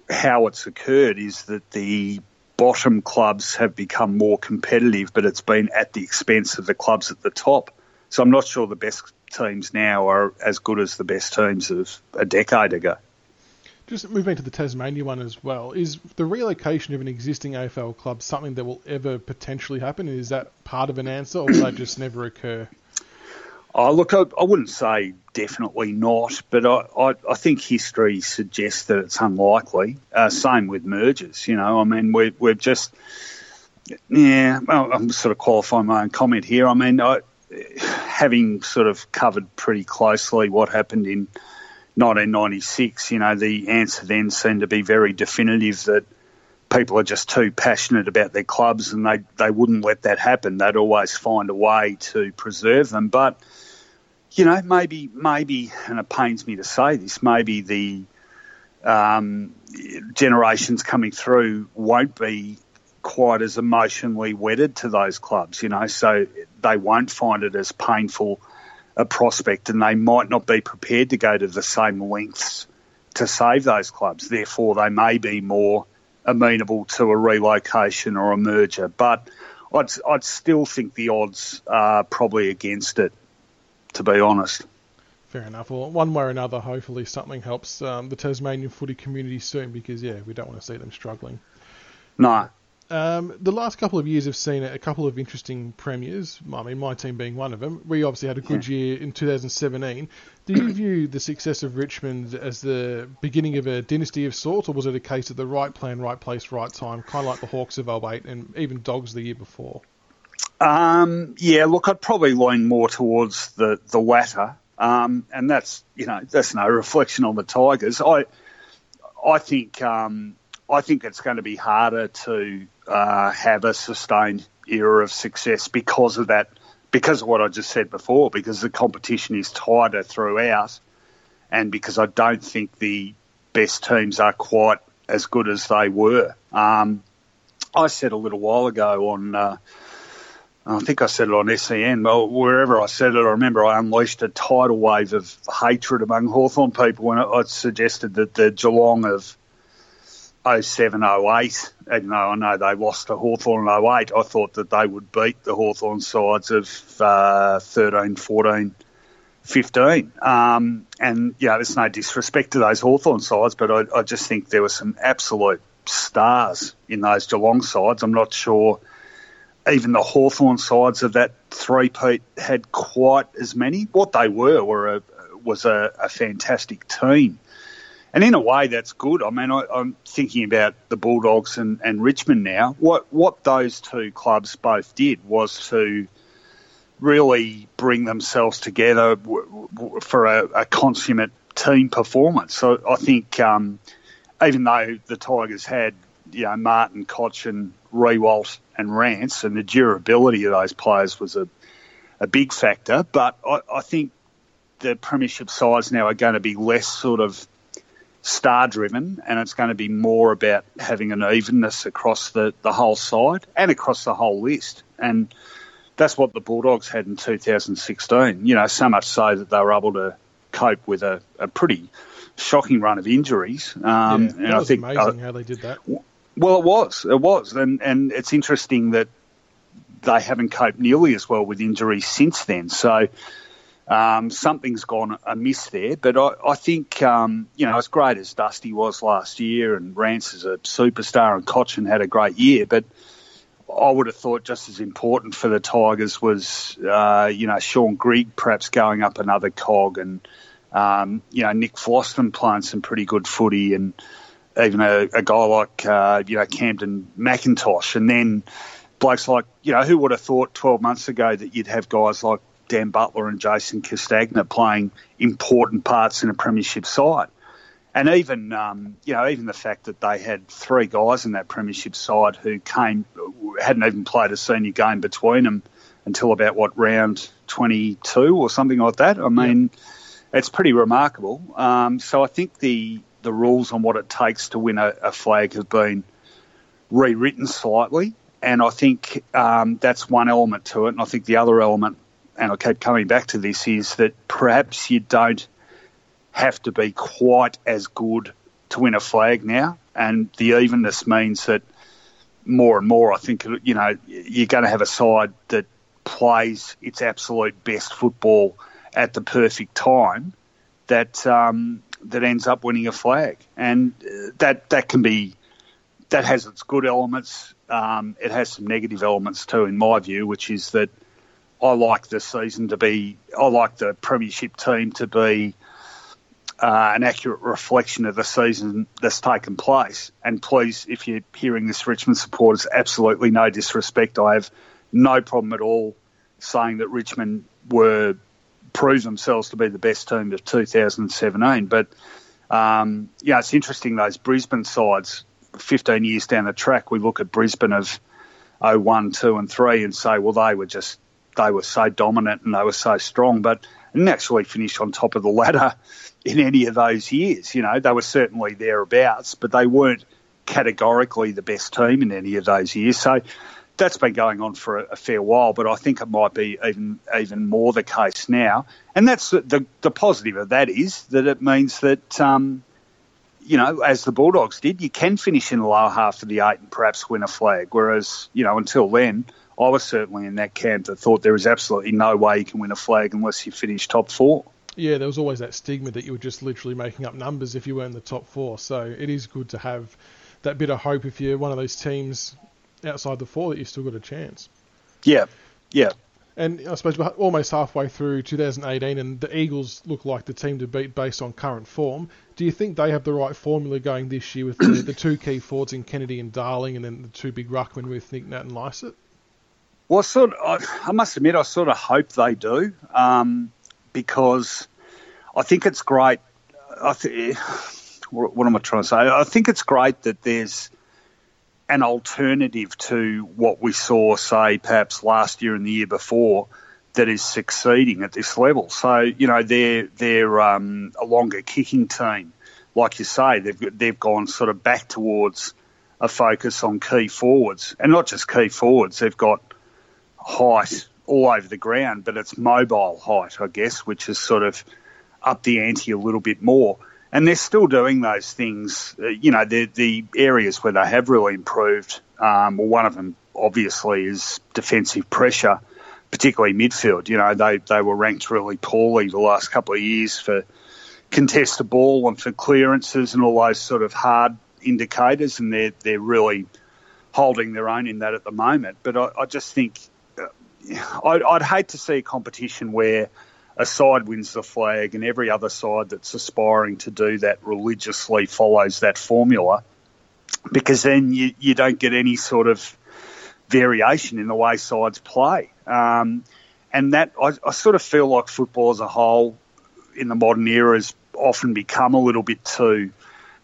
how it's occurred is that the bottom clubs have become more competitive, but it's been at the expense of the clubs at the top. So I'm not sure the best teams now are as good as the best teams of a decade ago. Just moving to the Tasmania one as well, is the relocation of an existing AFL club something that will ever potentially happen? Is that part of an answer, or will that just never occur? Oh, look, I, I, wouldn't say definitely not, but I, I, I, think history suggests that it's unlikely. Uh, same with mergers, you know. I mean, we, we've just, yeah, well, I'm sort of qualifying my own comment here. I mean, I, having sort of covered pretty closely what happened in 1996, you know, the answer then seemed to be very definitive that people are just too passionate about their clubs and they, they wouldn't let that happen. They'd always find a way to preserve them. But you know, maybe, maybe, and it pains me to say this, maybe the um, generations coming through won't be quite as emotionally wedded to those clubs, you know, so they won't find it as painful a prospect and they might not be prepared to go to the same lengths to save those clubs. Therefore, they may be more amenable to a relocation or a merger. But I'd, I'd still think the odds are probably against it to be honest. Fair enough. Well, one way or another, hopefully something helps um, the Tasmanian footy community soon because, yeah, we don't want to see them struggling. No. Um, the last couple of years have seen a couple of interesting premiers. I mean, my team being one of them. We obviously had a good yeah. year in 2017. Do you view the success of Richmond as the beginning of a dynasty of sorts, or was it a case of the right plan, right place, right time, kind of like the Hawks of 08 and even Dogs the year before? Um, yeah, look, I'd probably lean more towards the the latter, um, and that's you know that's no reflection on the Tigers. I I think um, I think it's going to be harder to uh, have a sustained era of success because of that, because of what I just said before, because the competition is tighter throughout, and because I don't think the best teams are quite as good as they were. Um, I said a little while ago on. Uh, I think I said it on SEN. Well, wherever I said it, I remember I unleashed a tidal wave of hatred among Hawthorn people when I suggested that the Geelong of 07 08, even though I know they lost to Hawthorn in 08, I thought that they would beat the Hawthorn sides of uh, 13, 14, 15. Um, and, you know, there's no disrespect to those Hawthorn sides, but I, I just think there were some absolute stars in those Geelong sides. I'm not sure even the Hawthorn sides of that three-peat had quite as many. What they were were a, was a, a fantastic team. And in a way, that's good. I mean, I, am thinking about the Bulldogs and, and Richmond now. What what those two clubs both did was to really bring themselves together for a, a consummate team performance. So I think um, even though the Tigers had you know Martin, Cotch, and Riewoldt and Rance, and the durability of those players was a, a big factor. But I, I think the premiership sides now are going to be less sort of star driven and it's going to be more about having an evenness across the, the whole side and across the whole list. And that's what the Bulldogs had in 2016. You know, so much so that they were able to cope with a, a pretty shocking run of injuries. Um, yeah, that and was I think, amazing uh, how they did that. Well, it was. It was. And, and it's interesting that they haven't coped nearly as well with injuries since then. So um, something's gone amiss there. But I, I think, um, you know, as great as Dusty was last year and Rance is a superstar and Cotchin had a great year, but I would have thought just as important for the Tigers was, uh, you know, Shaun Grigg perhaps going up another cog and, um, you know, Nick Vlastuin playing some pretty good footy and – even a, a guy like uh, you know Kamdyn McIntosh, and then blokes like you know who would have thought 12 months ago that you'd have guys like Dan Butler and Jason Castagna playing important parts in a premiership side, and even um, you know even the fact that they had three guys in that premiership side who came hadn't even played a senior game between them until about what round 22 or something like that. I mean, yeah. it's pretty remarkable. Um, so I think the the rules on what it takes to win a, a flag have been rewritten slightly, and I think um, that's one element to it. And I think the other element, and I keep coming back to this, is that perhaps you don't have to be quite as good to win a flag now, and the evenness means that more and more, I think you know you're going to have a side that plays its absolute best football at the perfect time that um, that ends up winning a flag, and uh, that that can be that has its good elements. Um, it has some negative elements too, in my view, which is that I like the season to be, I like the premiership team to be uh, an accurate reflection of the season that's taken place. And please, if you're hearing this, Richmond supporters, absolutely no disrespect. I have no problem at all saying that Richmond were proved themselves to be the best team of 2017. But um, yeah, it's interesting those Brisbane sides. 15 years down the track, we look at Brisbane of 01, 2, and 3 and say, well, they were just they were so dominant and they were so strong, but didn't actually finish on top of the ladder in any of those years. You know, they were certainly thereabouts, but they weren't categorically the best team in any of those years. So that's been going on for a, a, fair while, but I think it might be even even more the case now. And that's the the positive of that is that it means that um, you know, as the Bulldogs did, you can finish in the lower half of the eight and perhaps win a flag. Whereas you know, until then, I was certainly in that camp that thought there was absolutely no way you can win a flag unless you finish top four. Yeah, there was always that stigma that you were just literally making up numbers if you were in the top four. So it is good to have that bit of hope if you're one of those teams outside the four that you've still got a chance. Yeah, yeah. And I suppose we're almost halfway through 2018, and the Eagles look like the team to beat based on current form. Do you think they have the right formula going this year with the, the two key forwards in Kennedy and Darling, and then the two big ruckmen with Nic Nat and Lycett? Well, sort of, I, I, must admit, I sort of hope they do, um, because I think it's great. I th- what am I trying to say? I think it's great that there's an alternative to what we saw, say, perhaps last year and the year before, that is succeeding at this level. So you know they're they're um, a longer kicking team, like you say. They've they've gone sort of back towards a focus on key forwards, and not just key forwards. They've got height all over the ground, but it's mobile height, I guess, which is sort of up the ante a little bit more and they're still doing those things. Uh, you know, the the areas where they have really improved. Um, well, one of them obviously is defensive pressure, particularly midfield. You know, they they were ranked really poorly the last couple of years for contested ball and for clearances and all those sort of hard indicators, and they're they're really holding their own in that at the moment. But I, I just think I'd, I'd hate to see a competition where a side wins the flag and every other side that's aspiring to do that religiously follows that formula because then you, you don't get any sort of variation in the way sides play. Um, and that I, I, sort of feel like football as a whole in the modern era has often become a little bit too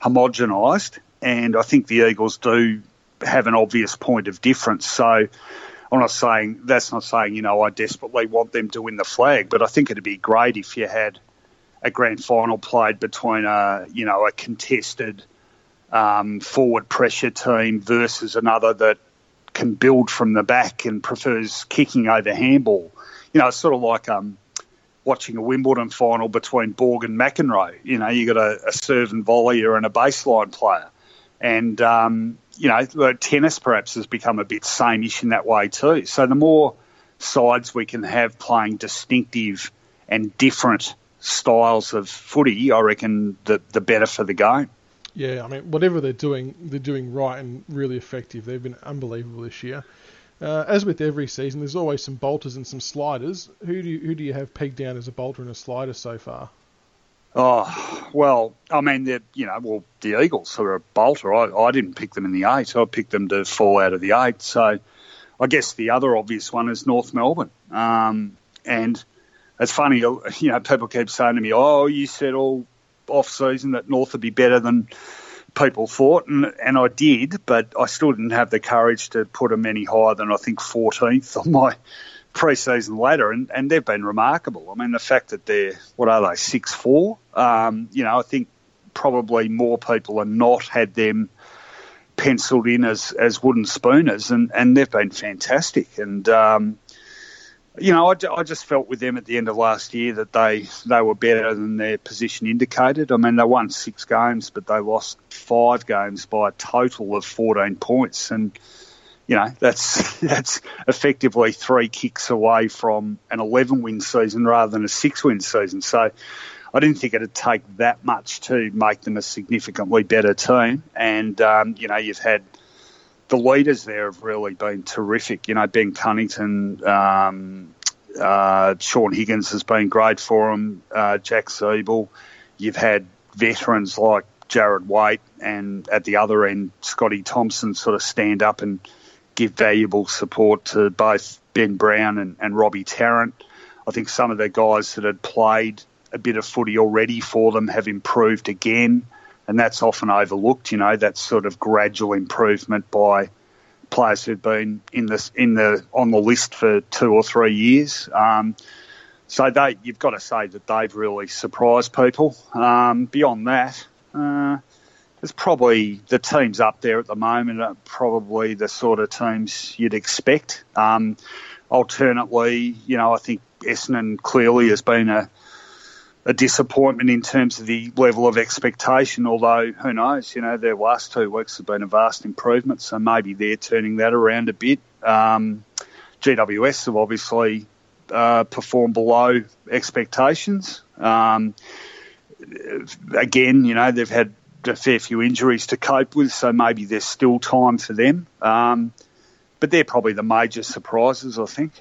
homogenised. And I think the Eagles do have an obvious point of difference. So I'm not saying that's not saying you know I desperately want them to win the flag, but I think it'd be great if you had a grand final played between a you know a contested um, forward pressure team versus another that can build from the back and prefers kicking over handball. You know, it's sort of like um, watching a Wimbledon final between Borg and McEnroe. You know, you got a, a serve and volleyer and a baseline player, and um, you know, tennis perhaps has become a bit sameish in that way too. So the more sides we can have playing distinctive and different styles of footy, I reckon the the better for the game. Yeah, I mean, whatever they're doing, they're doing right and really effective. They've been unbelievable this year. Uh, as with every season, there's always some bolters and some sliders. Who do you, who do you have pegged down as a bolter and a slider so far? Oh well, I mean, they're you know, well, the Eagles are a bolter. I, I didn't pick them in the eight. I picked them to fall out of the eight. So, I guess the other obvious one is North Melbourne. Um, and it's funny, you know, people keep saying to me, "Oh, you said all off season that North would be better than people thought," and and I did, but I still didn't have the courage to put them any higher than I think 14th on my pre-season later, and, and they've been remarkable. I mean, the fact that they're what are they six four? Um, you know, I think probably more people than not had them penciled in as, as wooden spooners, and, and they've been fantastic. And um, you know, I, I, just felt with them at the end of last year that they they were better than their position indicated. I mean, they won six games, but they lost five games by a total of 14 points, and you know that's that's effectively three kicks away from an 11 win season rather than a six win season. So. I didn't think it'd take that much to make them a significantly better team. And, um, you know, you've had the leaders there have really been terrific. You know, Ben Cunnington, um, uh, Shaun Higgins has been great for them, uh, Jack Ziebell. You've had veterans like Jarrad Waite and at the other end, Scotty Thompson sort of stand up and give valuable support to both Ben Brown and, and Robbie Tarrant. I think some of the guys that had played a bit of footy already for them have improved again, and that's often overlooked. You know, that sort of gradual improvement by players who've been in this in the on the list for two or three years. Um, so they, you've got to say that they've really surprised people. Um, beyond that, uh, there's probably the teams up there at the moment are probably the sort of teams you'd expect. Um, alternately, you know, I think Essendon clearly has been a a disappointment in terms of the level of expectation. Although who knows, you know, their last two weeks have been a vast improvement, so maybe they're turning that around a bit. Um, GWS have obviously uh, performed below expectations. Um, again, you know, they've had a fair few injuries to cope with, so maybe there's still time for them. Um, but they're probably the major surprises, I think.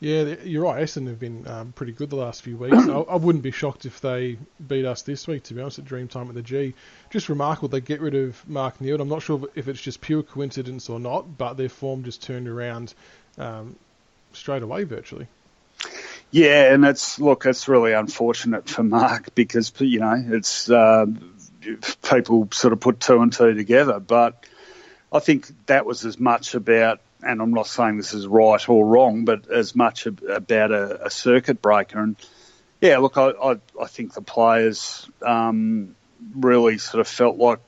Yeah, you're right. Essendon have been um, pretty good the last few weeks. I, I, wouldn't be shocked if they beat us this week, to be honest, at Dreamtime at the G. Just remarkable they get rid of Mark Neeld. I'm not sure if it's just pure coincidence or not, but their form just turned around um, straight away, virtually. Yeah, and it's look, it's really unfortunate for Mark because you know it's uh, people sort of put two and two together, but I think that was as much about and I'm not saying this is right or wrong, but as much about a, a circuit breaker. And yeah, look, I, I, I think the players um, really sort of felt like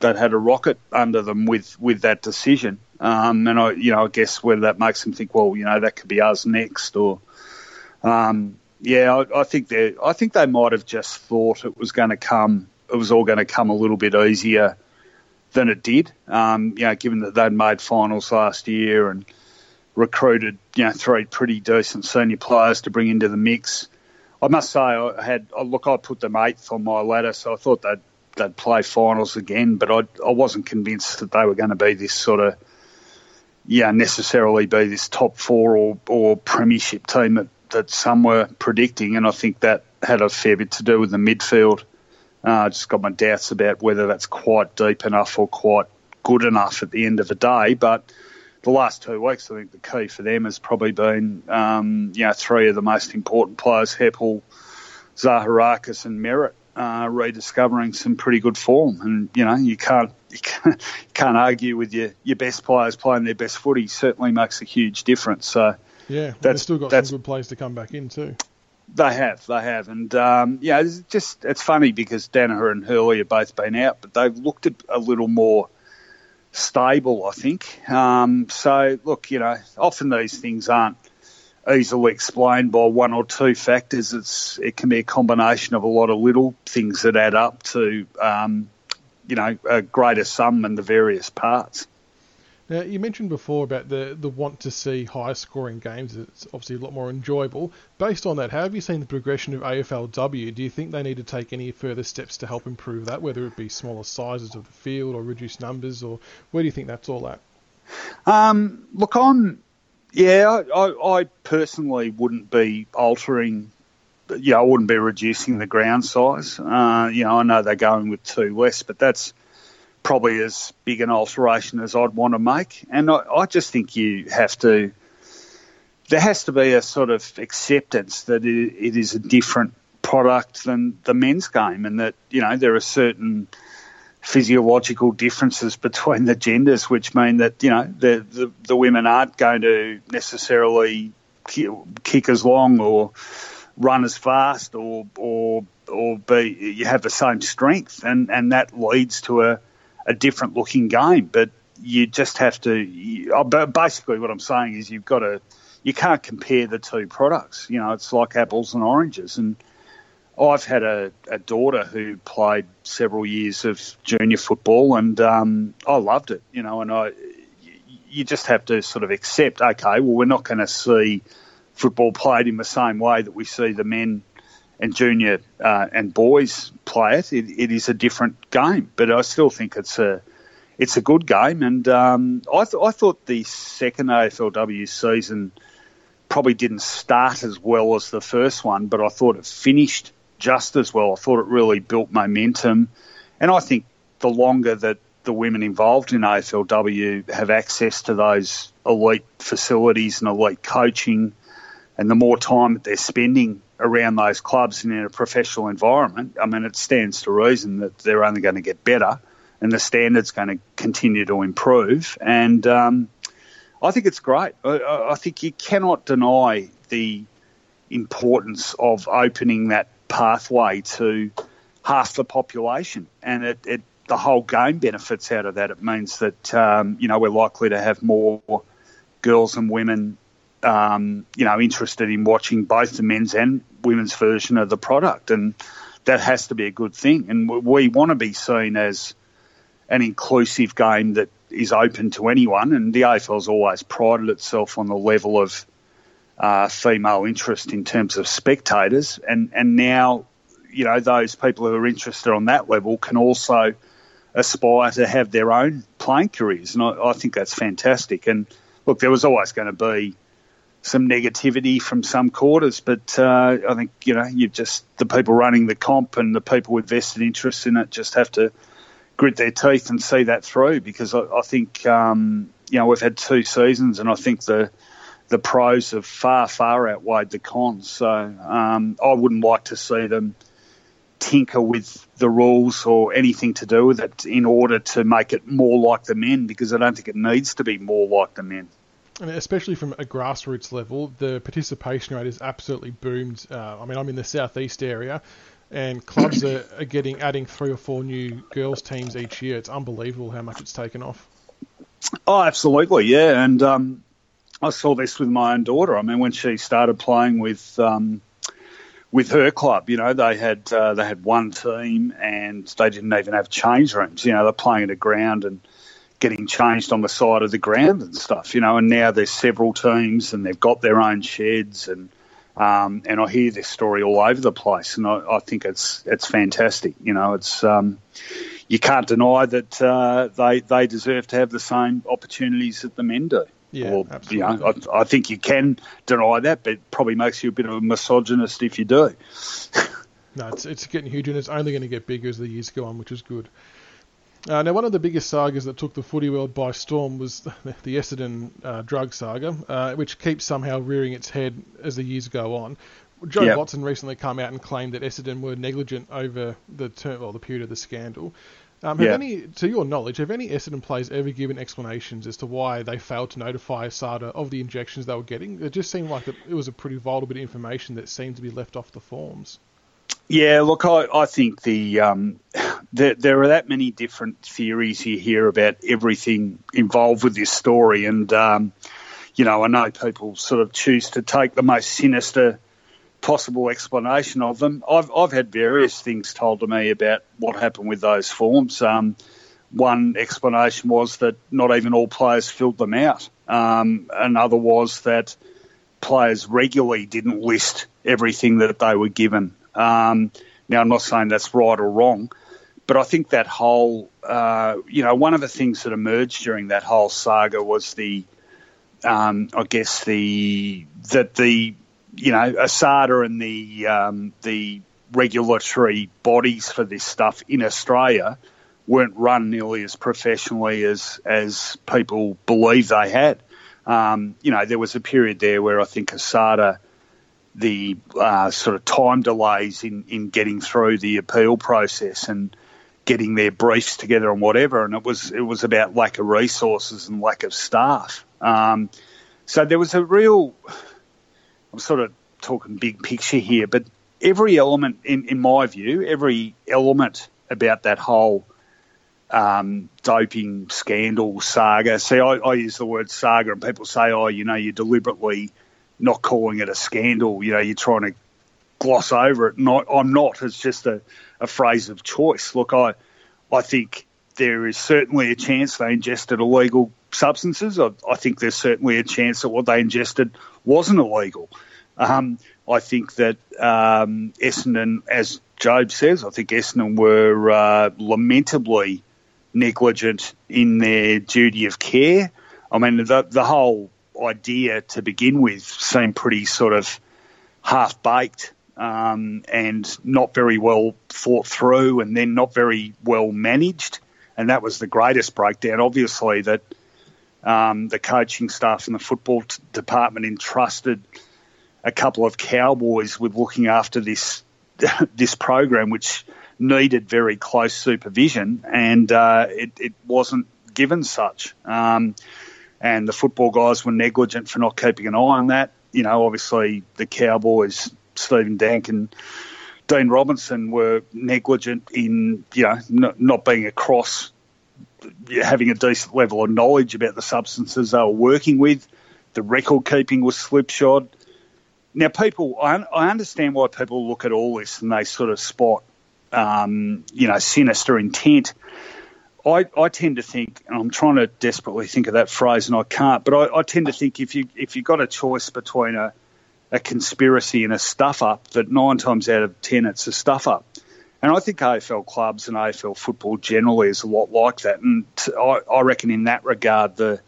they'd had a rocket under them with, with that decision. Um, and I, you know, I guess whether that makes them think, well, you know, that could be us next, or um, yeah, I, I think they, I think they might have just thought it was going to come, it was all going to come a little bit easier than it did. Um, you know, given that they'd made finals last year and recruited, you know, three pretty decent senior players to bring into the mix. I must say, I had look, I put them eighth on my ladder, so I thought they'd they'd play finals again, but I I wasn't convinced that they were going to be this sort of yeah necessarily be this top four or or premiership team that that some were predicting, and I think that had a fair bit to do with the midfield. Uh, just got my doubts about whether that's quite deep enough or quite good enough at the end of the day. But the last two weeks, I think the key for them has probably been, um, you know, three of the most important players, Heppell, Zaharakis and Merritt, uh, rediscovering some pretty good form. And, you know, you can't, you can't, you can't argue with your, your best players playing their best footy. Certainly makes a huge difference. So, yeah, they've still got some good players to come back in too. They have, they have, and um, yeah, it's just it's funny because Daniher and Hurley have both been out, but they've looked a little more stable, I think. Um, so look, you know, often these things aren't easily explained by one or two factors. It's it can be a combination of a lot of little things that add up to um, you know a greater sum in the various parts. Now, you mentioned before about the, the want to see higher scoring games. It's obviously a lot more enjoyable. Based on that, how have you seen the progression of AFLW? Do you think they need to take any further steps to help improve that, whether it be smaller sizes of the field or reduced numbers, or where do you think that's all at? Um, look, I'm, yeah, I, I personally wouldn't be altering yeah, I wouldn't be reducing the ground size. Uh, you know, I know they're going with two less, but that's probably as big an alteration as I'd want to make. And I, I just think you have to, there has to be a sort of acceptance that it, it is a different product than the men's game and that, you know, there are certain physiological differences between the genders, which mean that, you know, the, the, the women aren't going to necessarily kick as long or run as fast or or or be you have the same strength, and and that leads to a a different looking game. But you just have to. You, uh, basically, what I'm saying is you've got to. You can't compare the two products. You know, it's like apples and oranges. And I've had a, a daughter who played several years of junior football, and um, I loved it. You know, and I, you just have to sort of accept. Okay, well, we're not going to see football played in the same way that we see the men and junior uh, and boys play it. it. It is a different game, but I still think it's a it's a good game. And um, I, th- I thought the second AFLW season probably didn't start as well as the first one, but I thought it finished just as well. I thought it really built momentum, and I think the longer that the women involved in AFLW have access to those elite facilities and elite coaching, and the more time that they're spending around those clubs and in a professional environment, I mean, it stands to reason that they're only going to get better and the standard's going to continue to improve. And um, I think it's great. I, I, think you cannot deny the importance of opening that pathway to half the population, and it, it the whole game benefits out of that. It means that um, you know we're likely to have more girls and women, um, you know, interested in watching both the men's and women's version of the product, and that has to be a good thing. And we want to be seen as an inclusive game that is open to anyone. And the AFL's always prided itself on the level of uh, female interest in terms of spectators, and and now, you know, those people who are interested on that level can also aspire to have their own playing careers, and I, I think that's fantastic. And look, there was always going to be some negativity from some quarters, but uh, I think you know you just the people running the comp and the people with vested interests in it just have to grit their teeth and see that through because I, I think um, you know we've had two seasons and I think the the pros have far far outweighed the cons. So um, I wouldn't like to see them tinker with the rules or anything to do with it in order to make it more like the men because I don't think it needs to be more like the men. And especially from a grassroots level, the participation rate has absolutely boomed. Uh, I mean, I'm in the southeast area, and clubs are, are getting adding three or four new girls teams each year. It's unbelievable how much it's taken off. Oh, absolutely, yeah. And um, I saw this with my own daughter. I mean, when she started playing with um, with her club, you know, they had uh, they had one team and they didn't even have change rooms. You know, they're playing at a ground and getting changed on the side of the ground and stuff. You know, and now there's several teams and they've got their own sheds and um, and I hear this story all over the place, and I, I think it's it's fantastic. You know, it's um, you can't deny that uh, they they deserve to have the same opportunities that the men do. Yeah, or, absolutely. You know, I, I, think you can deny that, but it probably makes you a bit of a misogynist if you do. no, it's it's getting huge, and it's only going to get bigger as the years go on, which is good. Uh, now, one of the biggest sagas that took the footy world by storm was the, Essendon uh, drug saga, uh, which keeps somehow rearing its head as the years go on. Jobe yep. Watson recently came out and claimed that Essendon were negligent over the term, well, the period of the scandal. Um, have yep. any, to your knowledge, have any Essendon players ever given explanations as to why they failed to notify ASADA of the injections they were getting? It just seemed like it was a pretty vital bit of information that seemed to be left off the forms. Yeah, look, I, I think the um, there, there, are that many different theories you hear about everything involved with this story, and um, you know, I know people sort of choose to take the most sinister possible explanation of them. I've I've had various things told to me about what happened with those forms. Um, one explanation was that not even all players filled them out. Um, another was that players regularly didn't list everything that they were given. Um, now, I'm not saying that's right or wrong, but I think that whole, uh, you know, one of the things that emerged during that whole saga was the, um, I guess the that the, you know, ASADA and the um, the regulatory bodies for this stuff in Australia weren't run nearly as professionally as as people believe they had. Um, you know, there was a period there where I think ASADA the uh, sort of time delays in, in getting through the appeal process and getting their briefs together and whatever. And it was it was about lack of resources and lack of staff. Um, so there was a real I'm sort of talking big picture here, but every element, in, in my view, every element about that whole um, doping scandal saga. See, I, I, use the word saga, and people say, "Oh, you know, you're deliberately not calling it a scandal. You know, you're trying to gloss over it." Not, I'm not. It's just a, a phrase of choice. Look, I, I think there is certainly a chance they ingested illegal substances. I, I think there's certainly a chance that what they ingested wasn't illegal. Um, I think that um, Essendon, as Jobe says, I think Essendon were uh, lamentably negligent in their duty of care. I mean, the, the whole idea to begin with seemed pretty sort of half baked um, and not very well thought through and then not very well managed. And that was the greatest breakdown, obviously, that um, the coaching staff and the football t- department entrusted a couple of cowboys with looking after this this program, which needed very close supervision, and uh, it, it, wasn't given such. Um, and the football guys were negligent for not keeping an eye on that. You know, obviously the Cowboys, Stephen Dank and Dean Robinson were negligent in, you know, not, not being across having a decent level of knowledge about the substances they were working with. The record keeping was slipshod. Now, people, I, I understand why people look at all this and they sort of spot um, you know, sinister intent. I, I tend to think, and I'm trying to desperately think of that phrase, and I can't. But I, I tend to think if you if you've got a choice between a, a conspiracy and a stuff up, that nine times out of ten it's a stuff up. And I think AFL clubs and AFL football generally is a lot like that. And I, I reckon in that regard, the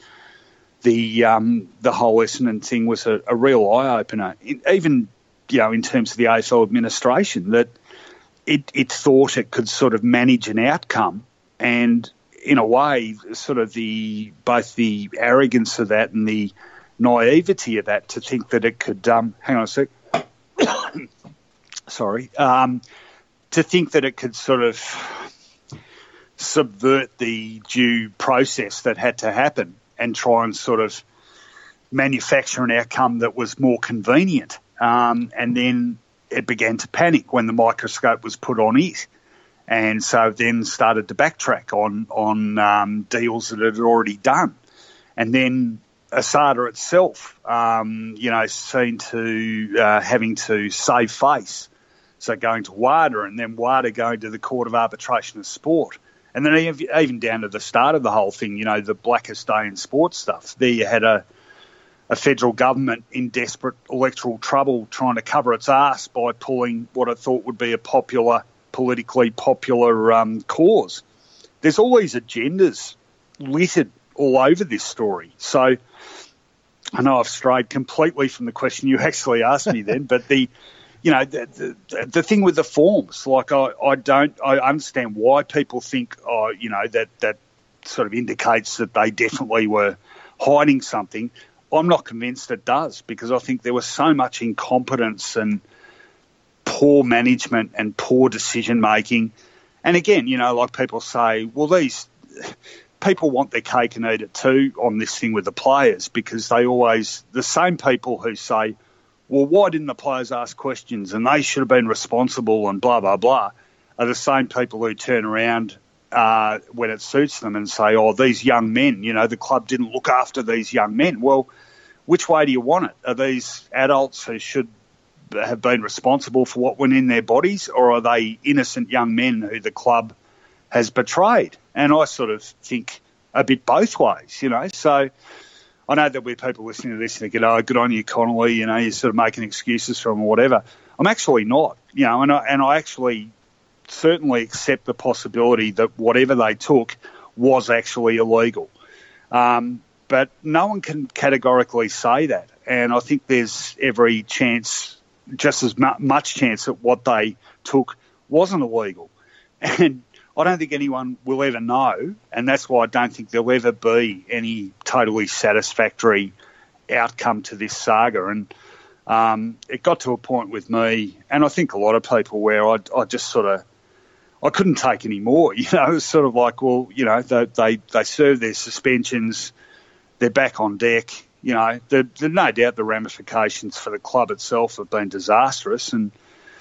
the um, the whole Essendon thing was a, a real eye opener. Even you know in terms of the AFL administration that it, it thought it could sort of manage an outcome, and in a way, sort of the both the arrogance of that and the naivety of that to think that it could. Um, hang on a sec. Sorry. Um, to think that it could sort of subvert the due process that had to happen and try and sort of manufacture an outcome that was more convenient. Um, and then it began to panic when the microscope was put on it. And so then started to backtrack on on um, deals that had already done, and then Asada itself, um, you know, seen to uh, having to save face, so going to WADA and then WADA going to the Court of Arbitration of Sport, and then even down to the start of the whole thing, you know, the blackest day in sports stuff. There you had a a federal government in desperate electoral trouble trying to cover its ass by pulling what it thought would be a popular, politically popular um, cause. There's all these agendas littered all over this story. So I know I've strayed completely from the question you actually asked me then, but the you know the, the, the thing with the forms, like I, I don't I understand why people think oh you know that that sort of indicates that they definitely were hiding something. I'm not convinced it does because I think there was so much incompetence and poor management and poor decision making. And again, you know, like people say, well, these people want their cake and eat it too on this thing with the players because they always, the same people who say, well, why didn't the players ask questions and they should have been responsible and blah, blah, blah, are the same people who turn around uh, when it suits them and say, oh, these young men, you know, the club didn't look after these young men. Well, which way do you want it? Are these adults who should have been responsible for what went in their bodies, or are they innocent young men who the club has betrayed? And I sort of think a bit both ways, you know. So I know there'll be people listening to this and they go, oh, good on you, Connolly, you know, you're sort of making excuses from or whatever. I'm actually not, you know, and I, and I actually certainly accept the possibility that whatever they took was actually illegal. Um, but no one can categorically say that. And I think there's every chance, just as much chance that what they took wasn't illegal. And I don't think anyone will ever know. And that's why I don't think there'll ever be any totally satisfactory outcome to this saga. And um, it got to a point with me, and I think a lot of people, where I, I just sort of I couldn't take any more. You know, it was sort of like, well, you know, they they, they serve their suspensions, they're back on deck. You know, there's no doubt the ramifications for the club itself have been disastrous, and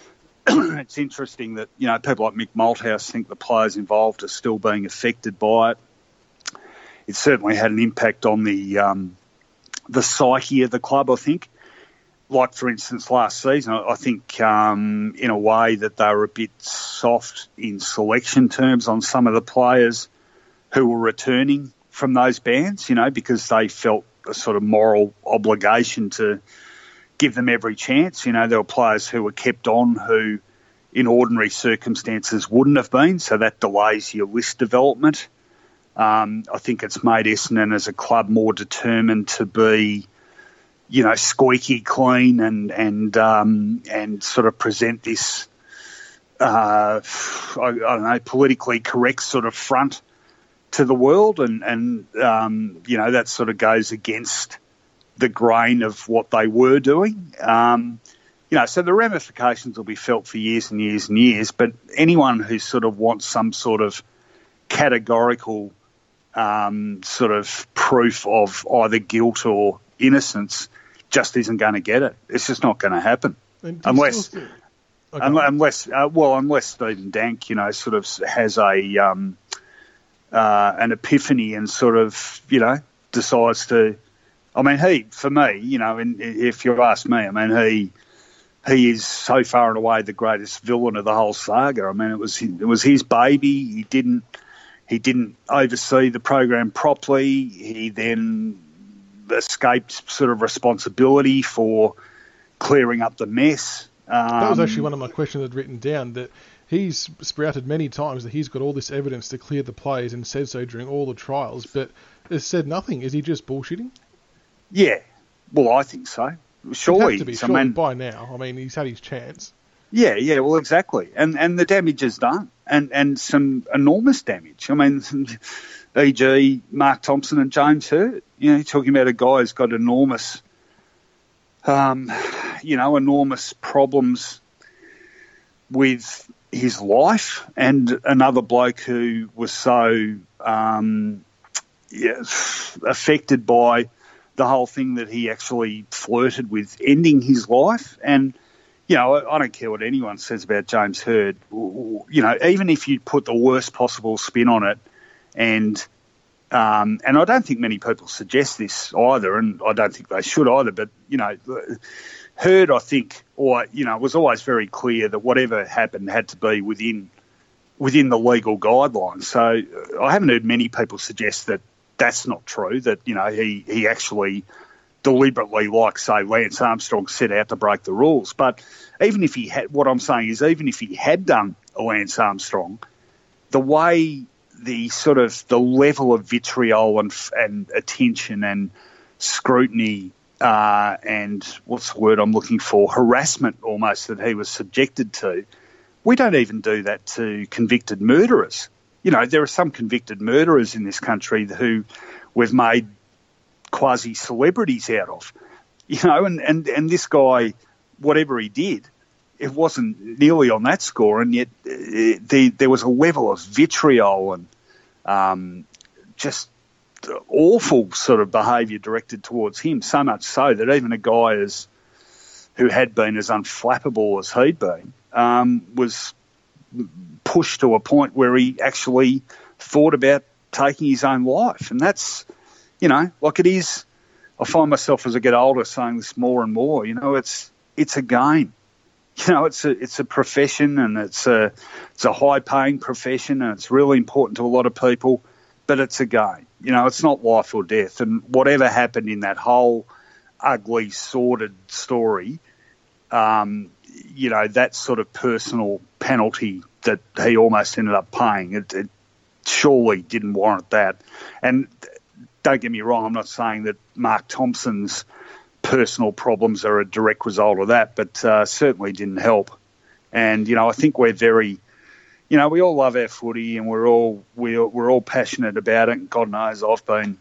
it's interesting that you know people like Mick Malthouse think the players involved are still being affected by it. It certainly had an impact on the um, the psyche of the club. I think, like for instance, last season, I think um, in a way that they were a bit soft in selection terms on some of the players who were returning from those bans. You know, because they felt a sort of moral obligation to give them every chance. You know, there were players who were kept on who, in ordinary circumstances, wouldn't have been. So that delays your list development. Um, I think it's made Essendon as a club more determined to be, you know, squeaky clean and and um, and sort of present this, uh, I, I, don't know, politically correct sort of front to the world, and and um, you know that sort of goes against the grain of what they were doing. Um, you know, so the ramifications will be felt for years and years and years. But anyone who sort of wants some sort of categorical um, sort of proof of either guilt or innocence just isn't going to get it. It's just not going to happen unless. Okay. Unless, uh, well, unless Stephen Dank, you know, sort of has a um, uh, an epiphany and sort of, you know, decides to I mean, he for me, you know, and if you ask me, I mean, he he is so far and away the greatest villain of the whole saga. I mean, it was it was his baby. He didn't he didn't oversee the program properly. He then escaped sort of responsibility for clearing up the mess. Um, that was actually um, one of my questions I'd written down that he's sprouted many times that he's got all this evidence to clear the players and said so during all the trials, but has said nothing. Is he just bullshitting? Yeah, well, I think so. Surely, to be, I mean, by now. I mean, he's had his chance. Yeah, yeah, well, exactly, and and the damage is done, and and some enormous damage. I mean, e.g., Mark Thompson and James Hird. You know, you're talking about a guy who's got enormous, um, you know, enormous problems with his life, and another bloke who was so um, yeah, affected by the whole thing that he actually flirted with ending his life. And, you know, I, don't care what anyone says about James Hird. You know, even if you put the worst possible spin on it, and um, and I don't think many people suggest this either, and I don't think they should either. But you know, Hird, I think, or you know, it was always very clear that whatever happened had to be within within the legal guidelines. So uh, I haven't heard many people suggest that that's not true. That you know he he actually deliberately, like say Lance Armstrong, set out to break the rules. But even if he had, what I'm saying is, even if he had done Lance Armstrong, the way the sort of the level of vitriol and and attention and scrutiny uh, and what's the word I'm looking for? Harassment almost that he was subjected to. We don't even do that to convicted murderers. You know, there are some convicted murderers in this country who we've made quasi celebrities out of, you know, and, and, and this guy, whatever he did, it wasn't nearly on that score, and yet uh, the, there was a level of vitriol and um, just awful sort of behaviour directed towards him. So much so that even a guy as who had been as unflappable as he'd been um, was pushed to a point where he actually thought about taking his own life. And that's, you know, like it is. I find myself as I get older saying this more and more. You know, it's it's a game. You know, it's a it's a profession and it's a it's a high paying profession and it's really important to a lot of people. But it's a game. You know, it's not life or death. And whatever happened in that whole ugly, sordid story, um, you know, that sort of personal penalty that he almost ended up paying. It, it surely didn't warrant that. And don't get me wrong, I'm not saying that Mark Thompson's personal problems are a direct result of that, but uh, certainly didn't help. And you know, I think we're very, you know, we all love our footy and we're all we're, we're all passionate about it. God knows I've been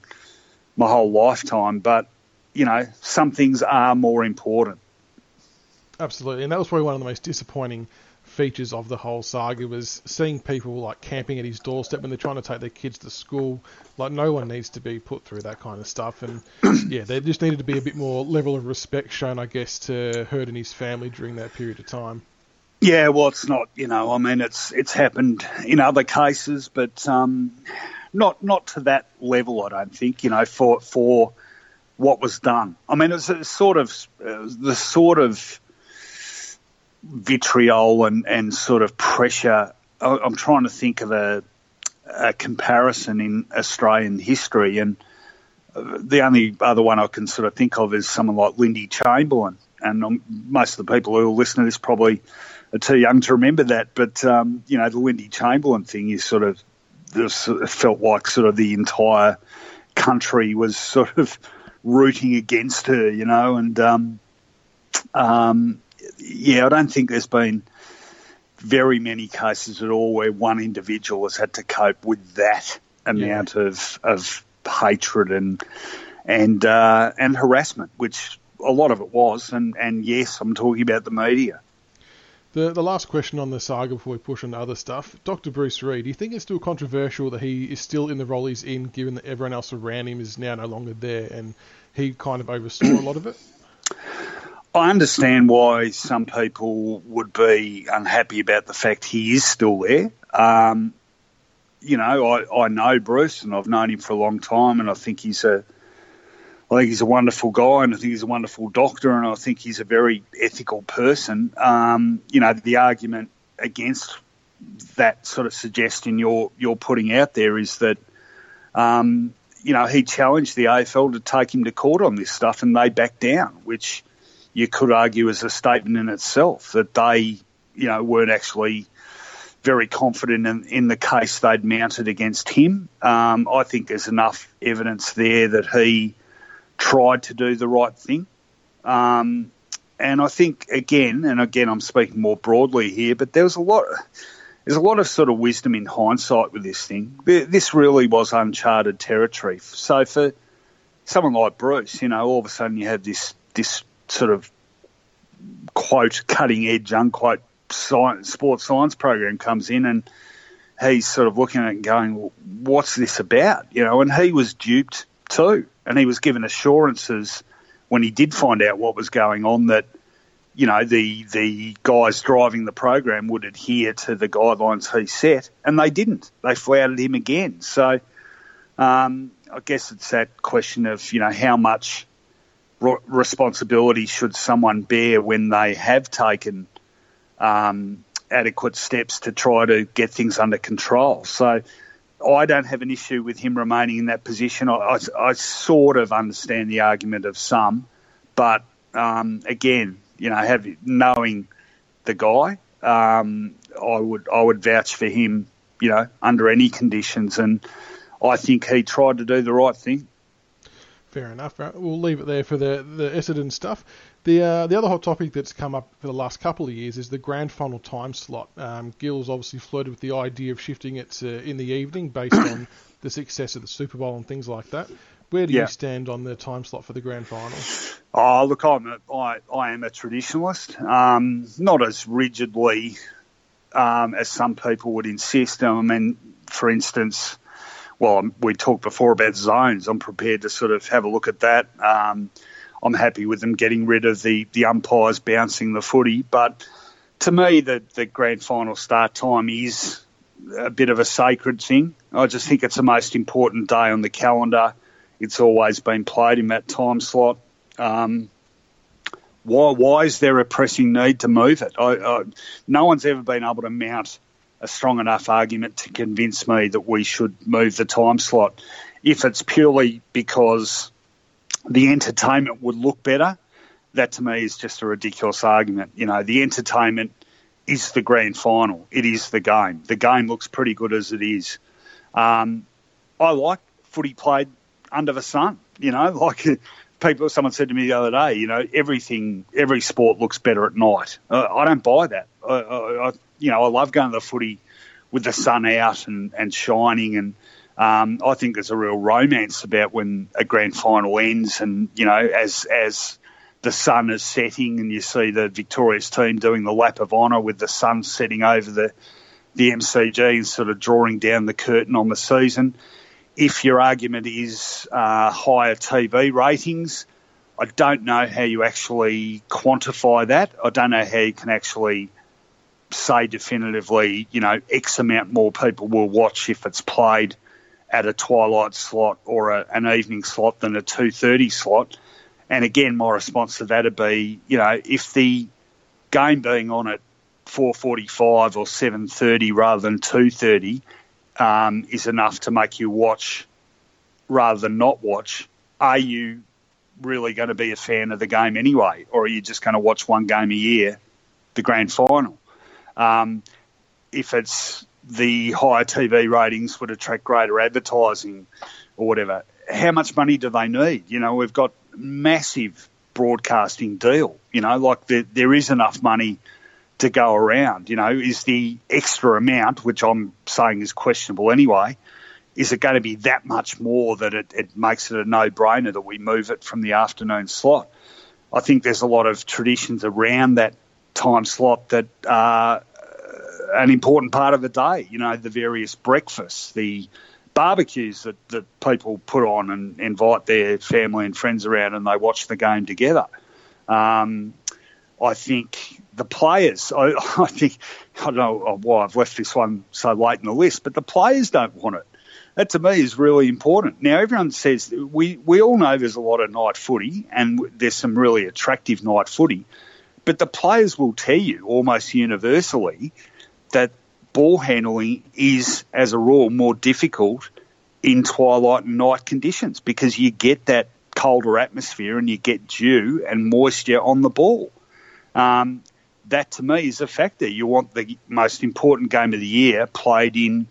my whole lifetime, but you know, some things are more important. Absolutely, and that was probably one of the most disappointing features of the whole saga was seeing people like camping at his doorstep when they're trying to take their kids to school. Like no one needs to be put through that kind of stuff, and yeah, there just needed to be a bit more level of respect shown, I guess, to Hird and his family during that period of time. Yeah, well, it's not. You know, I mean, it's it's happened in other cases, but um, not not to that level. I don't think. You know, for for what was done. I mean, it's sort of uh, the sort of vitriol and, and sort of pressure. I'm trying to think of a, a comparison in Australian history, and the only other one I can sort of think of is someone like Lindy Chamberlain. And um, most of the people who are listening to this probably are too young to remember that. But um, you know, the Lindy Chamberlain thing is sort of it felt like sort of the entire country was sort of rooting against her, you know, and um, um, yeah, I don't think there's been very many cases at all where one individual has had to cope with that amount yeah. of of hatred and and uh, and harassment, which a lot of it was. And and yes, I'm talking about the media. The, the last question on the saga before we push on other stuff. Dr. Bruce Reid, do you think it's still controversial that he is still in the role he's in, given that everyone else around him is now no longer there and he kind of oversaw a lot of it? I understand why some people would be unhappy about the fact he is still there. Um, you know, I, I know Bruce and I've known him for a long time, and I think he's a I think he's a wonderful guy, and I think he's a wonderful doctor, and I think he's a very ethical person. Um, you know, the argument against that sort of suggestion you're you're putting out there is that um, you know he challenged the AFL to take him to court on this stuff, and they backed down, which you could argue is a statement in itself that they, you know, weren't actually very confident in, in the case they'd mounted against him. Um, I think there's enough evidence there that he tried to do the right thing. Um, and I think again, and again, I'm speaking more broadly here, but there was a lot. There's a lot of sort of wisdom in hindsight with this thing. This really was uncharted territory. So for someone like Bruce, you know, all of a sudden you have this this sort of quote cutting edge unquote science, sports science program comes in and he's sort of looking at it and going, well, what's this about? You know, and he was duped too. And he was given assurances when he did find out what was going on that, you know, the, the guys driving the program would adhere to the guidelines he set, and they didn't. They flouted him again. So um, I guess it's that question of, you know, how much responsibility should someone bear when they have taken um, adequate steps to try to get things under control. So I don't have an issue with him remaining in that position. I, I, I sort of understand the argument of some, but um, again, you know, have knowing the guy, um, I would I would vouch for him, you know, under any conditions, and I think he tried to do the right thing. Fair enough. We'll leave it there for the the Essendon stuff. The uh, the other hot topic that's come up for the last couple of years is the grand final time slot. Um, Gill's obviously flirted with the idea of shifting it to in the evening based on the success of the Super Bowl and things like that. Where do yeah. you stand on the time slot for the grand final? Oh, look, I'm a, I, I am a traditionalist. Um, not as rigidly um, as some people would insist. I mean, for instance, well, we talked before about zones. I'm prepared to sort of have a look at that. Um, I'm happy with them getting rid of the, the umpires bouncing the footy. But to me, the, the grand final start time is a bit of a sacred thing. I just think it's the most important day on the calendar. It's always been played in that time slot. Um, why, why is there a pressing need to move it? I, I, no one's ever been able to mount a strong enough argument to convince me that we should move the time slot. If it's purely because the entertainment would look better, that to me is just a ridiculous argument. You know, the entertainment is the grand final. It is the game. The game looks pretty good as it is. Um, I like footy played under the sun. You know, like people. Someone said to me the other day, you know, everything, every sport looks better at night. Uh, I don't buy that. I, I, you know, I love going to the footy with the sun out and, and shining. And um, I think there's a real romance about when a grand final ends. And, you know, as, as the sun is setting and you see the victorious team doing the lap of honour with the sun setting over the the MCG and sort of drawing down the curtain on the season. If your argument is uh, higher TV ratings, I don't know how you actually quantify that. I don't know how you can actually say definitively, you know, X amount more people will watch if it's played at a twilight slot or a, an evening slot than a 2.30 slot. And again, my response to that would be, you know, if the game being on at 4.45 or 7.30 rather than 2.30 um, is enough to make you watch rather than not watch, are you really going to be a fan of the game anyway? Or are you just going to watch one game a year, the grand final? Um, if it's the higher TV ratings would attract greater advertising or whatever, how much money do they need? You know, we've got massive broadcasting deal. You know, like there, there is enough money to go around. You know, is the extra amount, which I'm saying is questionable anyway, is it going to be that much more that it, it makes it a no-brainer that we move it from the afternoon slot? I think there's a lot of traditions around that time slot that are an important part of the day. You know, the various breakfasts, the barbecues that, that people put on and invite their family and friends around and they watch the game together. Um, I think the players, I, I, think, I don't know why I've left this one so late in the list, but the players don't want it. That to me is really important. Now, everyone says we, we all know there's a lot of night footy and there's some really attractive night footy, but the players will tell you almost universally that ball handling is, as a rule, more difficult in twilight and night conditions because you get that colder atmosphere and you get dew and moisture on the ball. Um, that to me is a factor. You want the most important game of the year played in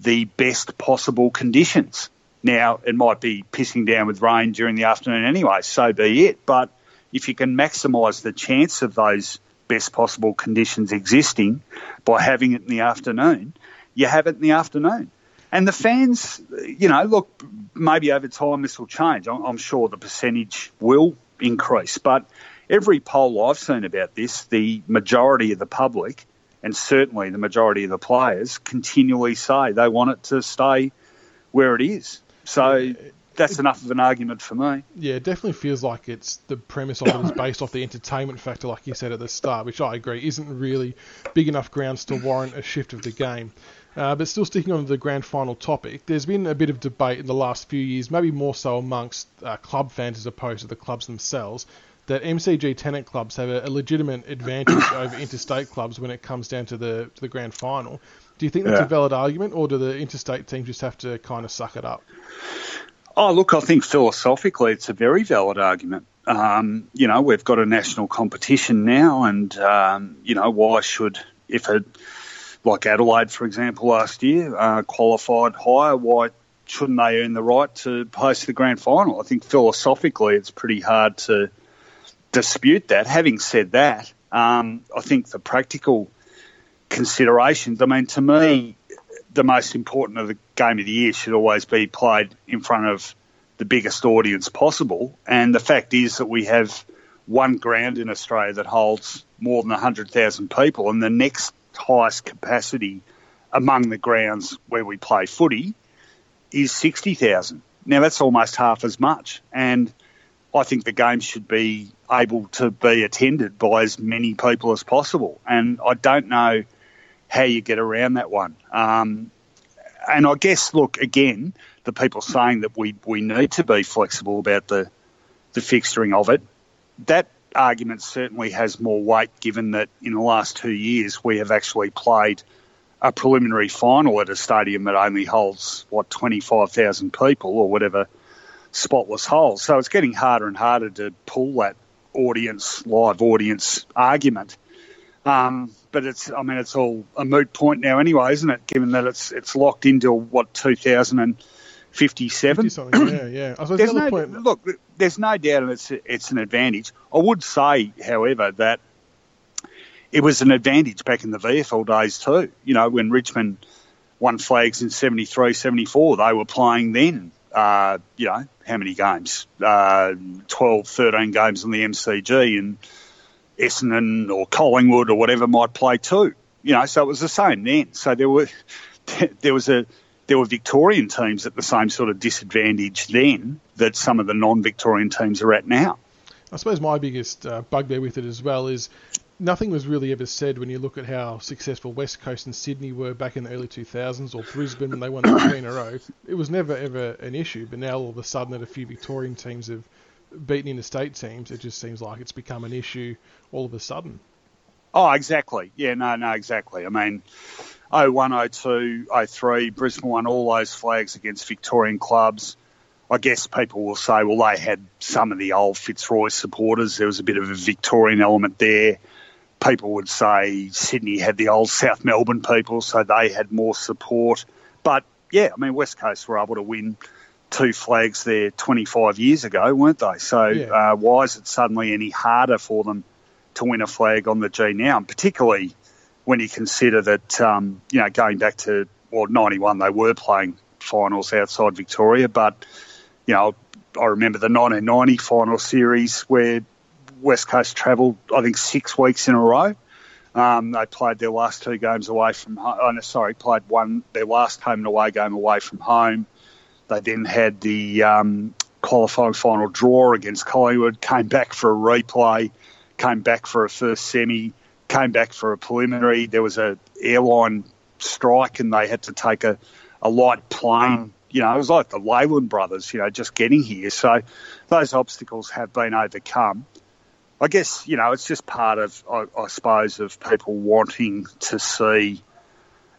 the best possible conditions. Now, it might be pissing down with rain during the afternoon anyway, so be it. But if you can maximise the chance of those best possible conditions existing by having it in the afternoon, you have it in the afternoon. And the fans, you know, look, maybe over time this will change. I'm sure the percentage will increase. But every poll I've seen about this, the majority of the public and certainly the majority of the players continually say they want it to stay where it is. So that's enough of an argument for me. Yeah, it definitely feels like it's the premise of it is based off the entertainment factor, like you said at the start, which I agree isn't really big enough grounds to warrant a shift of the game. Uh, but still sticking on the grand final topic, there's been a bit of debate in the last few years, maybe more so amongst uh, club fans as opposed to the clubs themselves, that MCG tenant clubs have a, a legitimate advantage over interstate clubs when it comes down to the to the grand final. Do you think that's yeah. a valid argument, or do the interstate teams just have to kind of suck it up? Oh, look, I think philosophically it's a very valid argument. Um, you know, we've got a national competition now, and, um, you know, why should, if it, like Adelaide, for example, last year, uh, qualified higher, why shouldn't they earn the right to host the grand final? I think philosophically it's pretty hard to dispute that. Having said that, um, I think the practical considerations, I mean, to me, the most important of the game of the year should always be played in front of the biggest audience possible. And the fact is that we have one ground in Australia that holds more than 100,000 people, and the next highest capacity among the grounds where we play footy is 60,000. Now, that's almost half as much. And I think the game should be able to be attended by as many people as possible. And I don't know how you get around that one. Um, and I guess, look, again, the people saying that we, we need to be flexible about the, the fixturing of it, that argument certainly has more weight given that in the last two years we have actually played a preliminary final at a stadium that only holds, what, 25,000 people or whatever spotless holes. So it's getting harder and harder to pull that audience, live audience argument. Um, but it's, I mean, it's all a moot point now anyway, isn't it? Given that it's it's locked into what 2057. yeah, yeah. there's no, point... Look, there's no doubt and it's it's an advantage. I would say, however, that it was an advantage back in the VFL days too. You know, when Richmond won flags in 73, 74, they were playing then uh, you know, how many games? Uh, 12, 13 games on the MCG, and Essendon or Collingwood or whatever might play too. You know, so it was the same then. So there were there was a there were Victorian teams at the same sort of disadvantage then that some of the non-Victorian teams are at now. I suppose my biggest uh, bugbear with it as well is nothing was really ever said when you look at how successful West Coast and Sydney were back in the early 2000s or Brisbane when they won three in a row. It was never ever an issue, but now all of a sudden that a few Victorian teams have beaten interstate teams, it just seems like it's become an issue all of a sudden. Oh, exactly. Yeah, no, no, exactly. I mean, 01, 02, 03, Brisbane won all those flags against Victorian clubs. I guess people will say, well, they had some of the old Fitzroy supporters. There was a bit of a Victorian element there. People would say Sydney had the old South Melbourne people, so they had more support. But yeah, I mean, West Coast were able to win two flags there 25 years ago, weren't they? So yeah. uh, why is it suddenly any harder for them to win a flag on the G now? And particularly when you consider that, um, you know, going back to, well, 91, they were playing finals outside Victoria, but, you know, I remember the 1990 final series where West Coast travelled, I think, six weeks in a row. Um, they played their last two games away from home. Oh, no, sorry, played one their last home and away game away from home. They then had the um, qualifying final draw against Collingwood. Came back for a replay. Came back for a first semi came back for a preliminary. There was a airline strike, and they had to take a, a light plane. You know, it was like the Leyland brothers. You know, just getting here. So those obstacles have been overcome. I guess you know it's just part of, I, I suppose, of people wanting to see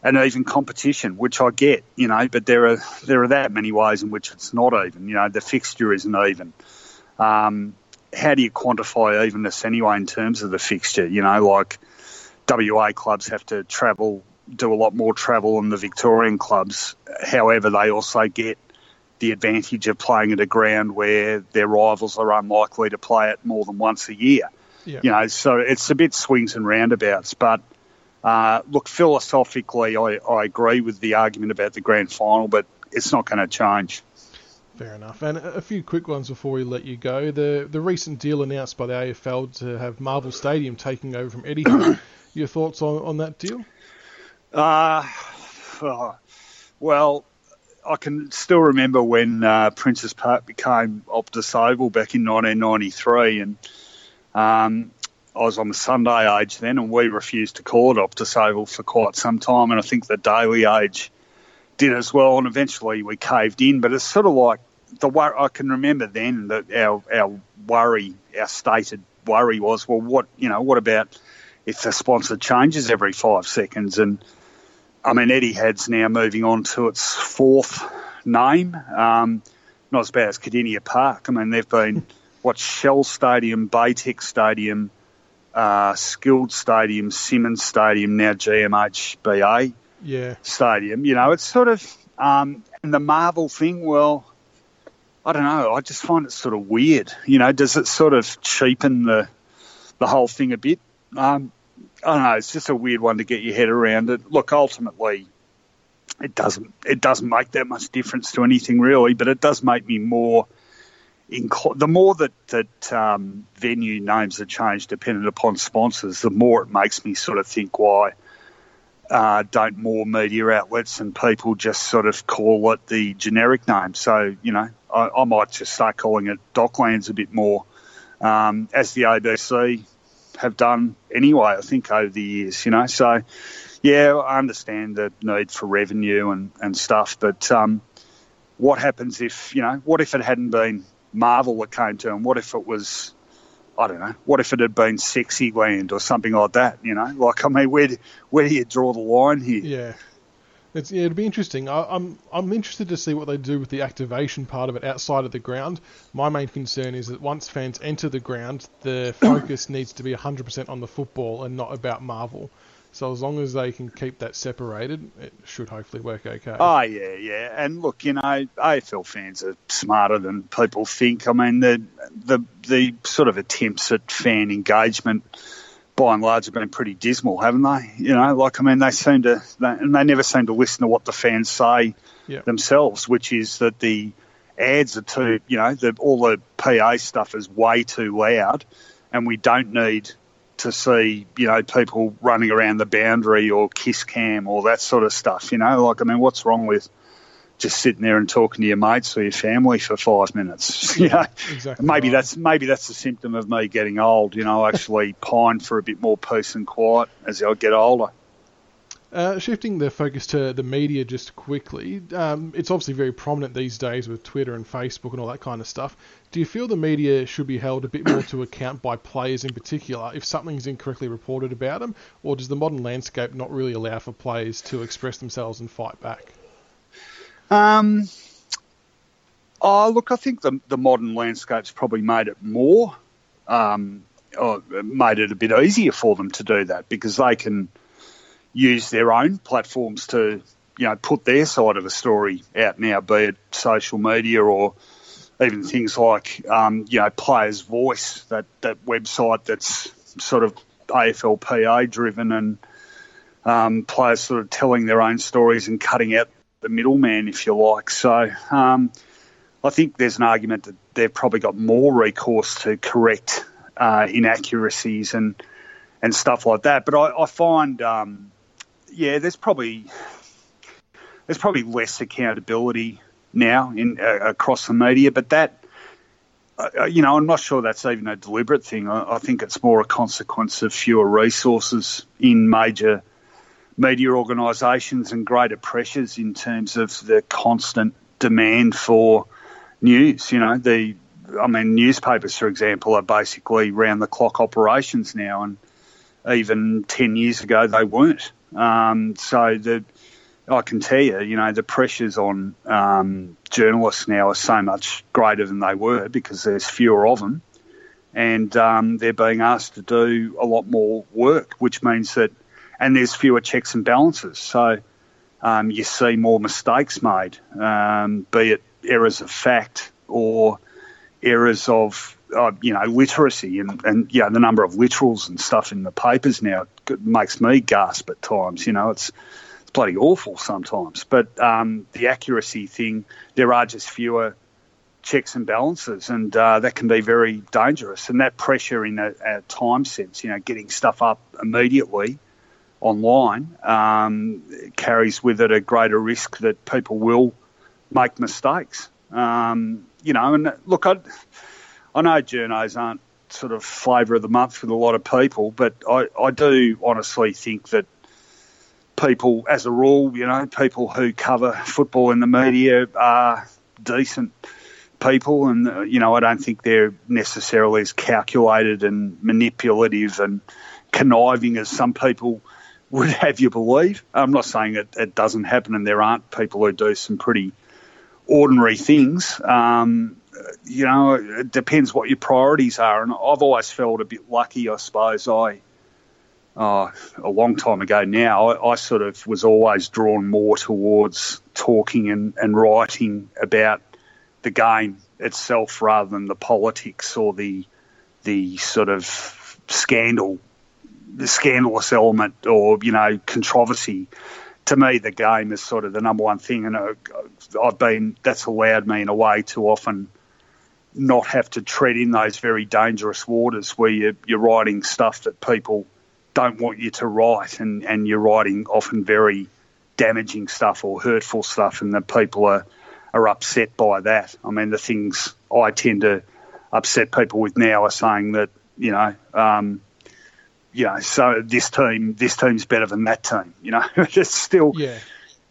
an even competition, which I get, you know, but there are there are that many ways in which it's not even. You know, the fixture isn't even. Um, how do you quantify evenness anyway in terms of the fixture? You know, like WA clubs have to travel, do a lot more travel than the Victorian clubs. However, they also get the advantage of playing at a ground where their rivals are unlikely to play it more than once a year. Yeah. You know, so it's a bit swings and roundabouts. But uh, look, philosophically, I, I agree with the argument about the grand final, but it's not going to change. Fair enough. And a few quick ones before we let you go. The the recent deal announced by the AFL to have Marvel Stadium taking over from Etihad. Your thoughts on, on that deal? Uh, well, I can still remember when uh, Princes Park became Optus Oval back in 1993, and um, I was on the Sunday Age then, and we refused to call it Optus Oval for quite some time, and I think the Daily Age did as well, and eventually we caved in. But it's sort of like the I can remember then that our our worry, our stated worry was, well, what you know, what about if the sponsor changes every five seconds? And I mean, Eddie Etihad's now moving on to its fourth name. Um, not as bad as Kardinia Park. I mean, they've been what Shell Stadium, Baytec Stadium, uh, Skilled Stadium, Simonds Stadium, now GMHBA yeah. Stadium. You know, it's sort of um, and the Marvel thing. Well, I don't know. I just find it sort of weird. You know, does it sort of cheapen the the whole thing a bit? Um, I don't know. It's just a weird one to get your head around. It. Look, ultimately, it doesn't it doesn't make that much difference to anything really, but it does make me more. The more that that um, venue names are changed dependent upon sponsors, the more it makes me sort of think why uh, don't more media outlets and people just sort of call it the generic name. So, you know, I, I might just start calling it Docklands a bit more, um, as the ABC have done anyway, I think, over the years, you know. So, yeah, I understand the need for revenue and, and stuff, but um, what happens if, you know, what if it hadn't been Marvel that came to him. What if it was I don't know. What if it had been sexy land or something like that? You know, like I mean, where do, where do you draw the line here? Yeah, it's yeah, it'd be interesting. I, I'm I'm interested to see what they do with the activation part of it outside of the ground. My main concern is that once fans enter the ground, the focus needs to be 100% on the football and not about Marvel. So as long as they can keep that separated, it should hopefully work okay. Oh yeah, yeah. And look, you know, AFL fans are smarter than people think. I mean, the the the sort of attempts at fan engagement, by and large, have been pretty dismal, haven't they? You know, like I mean, they seem to, they, and they never seem to listen to what the fans say themselves, which is that the ads are too, you know, the, all the PA stuff is way too loud, and we don't need to see, you know, people running around the boundary or kiss cam or that sort of stuff. You know, like I mean, what's wrong with just sitting there and talking to your mates or your family for five minutes? You know, exactly maybe right. that's maybe that's a symptom of me getting old. You know, I actually pine for a bit more peace and quiet as I get older. Uh, shifting the focus to the media just quickly, um, it's obviously very prominent these days with Twitter and Facebook and all that kind of stuff. Do you feel the media should be held a bit more to account by players in particular if something's incorrectly reported about them, or does the modern landscape not really allow for players to express themselves and fight back? Um, oh, look, I think the, the modern landscape's probably made it more, um, or made it a bit easier for them to do that because they can use their own platforms to, you know, put their side of a story out now, be it social media or even things like, um, you know, Players Voice, that, that website that's sort of AFLPA driven and um, players sort of telling their own stories and cutting out the middleman, if you like. So um, I think there's an argument that they've probably got more recourse to correct uh, inaccuracies and and stuff like that. But I, I find, um, yeah, there's probably there's probably less accountability now in uh, across the media, but that. Uh, you know, I'm not sure that's even a deliberate thing. I, I think it's more a consequence of fewer resources in major media organisations and greater pressures in terms of the constant demand for news. You know, the I mean, newspapers, for example, are basically round the clock operations now, and even ten years ago they weren't. Um, so the I can tell you, you know, the pressures on um, journalists now are so much greater than they were because there's fewer of them, and um, they're being asked to do a lot more work, which means that and there's fewer checks and balances. So um, you see more mistakes made, um, be it errors of fact or errors of uh, you know literacy and and yeah the number of literals and stuff in the papers now makes me gasp at times. You know it's it's bloody awful sometimes. But um, the accuracy thing, there are just fewer checks and balances, and uh, that can be very dangerous. And that pressure in a, a time sense, you know, getting stuff up immediately online um, carries with it a greater risk that people will make mistakes. Um, you know, and look, I, I know journos aren't sort of flavour of the month with a lot of people, but I, I do honestly think that people, as a rule, you know, people who cover football in the media are decent people, and you know, I don't think they're necessarily as calculated and manipulative and conniving as some people would have you believe. I'm not saying it, it doesn't happen, and there aren't people who do some pretty ordinary things. Um, you know, it depends what your priorities are, and I've always felt a bit lucky, I suppose. I, uh, a long time ago now, I, I, sort of was always drawn more towards talking and, and writing about the game itself rather than the politics or the the sort of scandal the scandalous element or you know controversy. To me, the game is sort of the number one thing, and uh, I've been that's allowed me in a way to often not have to tread in those very dangerous waters where you're, you're writing stuff that people don't want you to write, and, and you're writing often very damaging stuff or hurtful stuff, and that people are are upset by that. I mean, the things I tend to upset people with now are saying that you know. Um, you know, so this team, this team's better than that team. You know, it's still, yeah.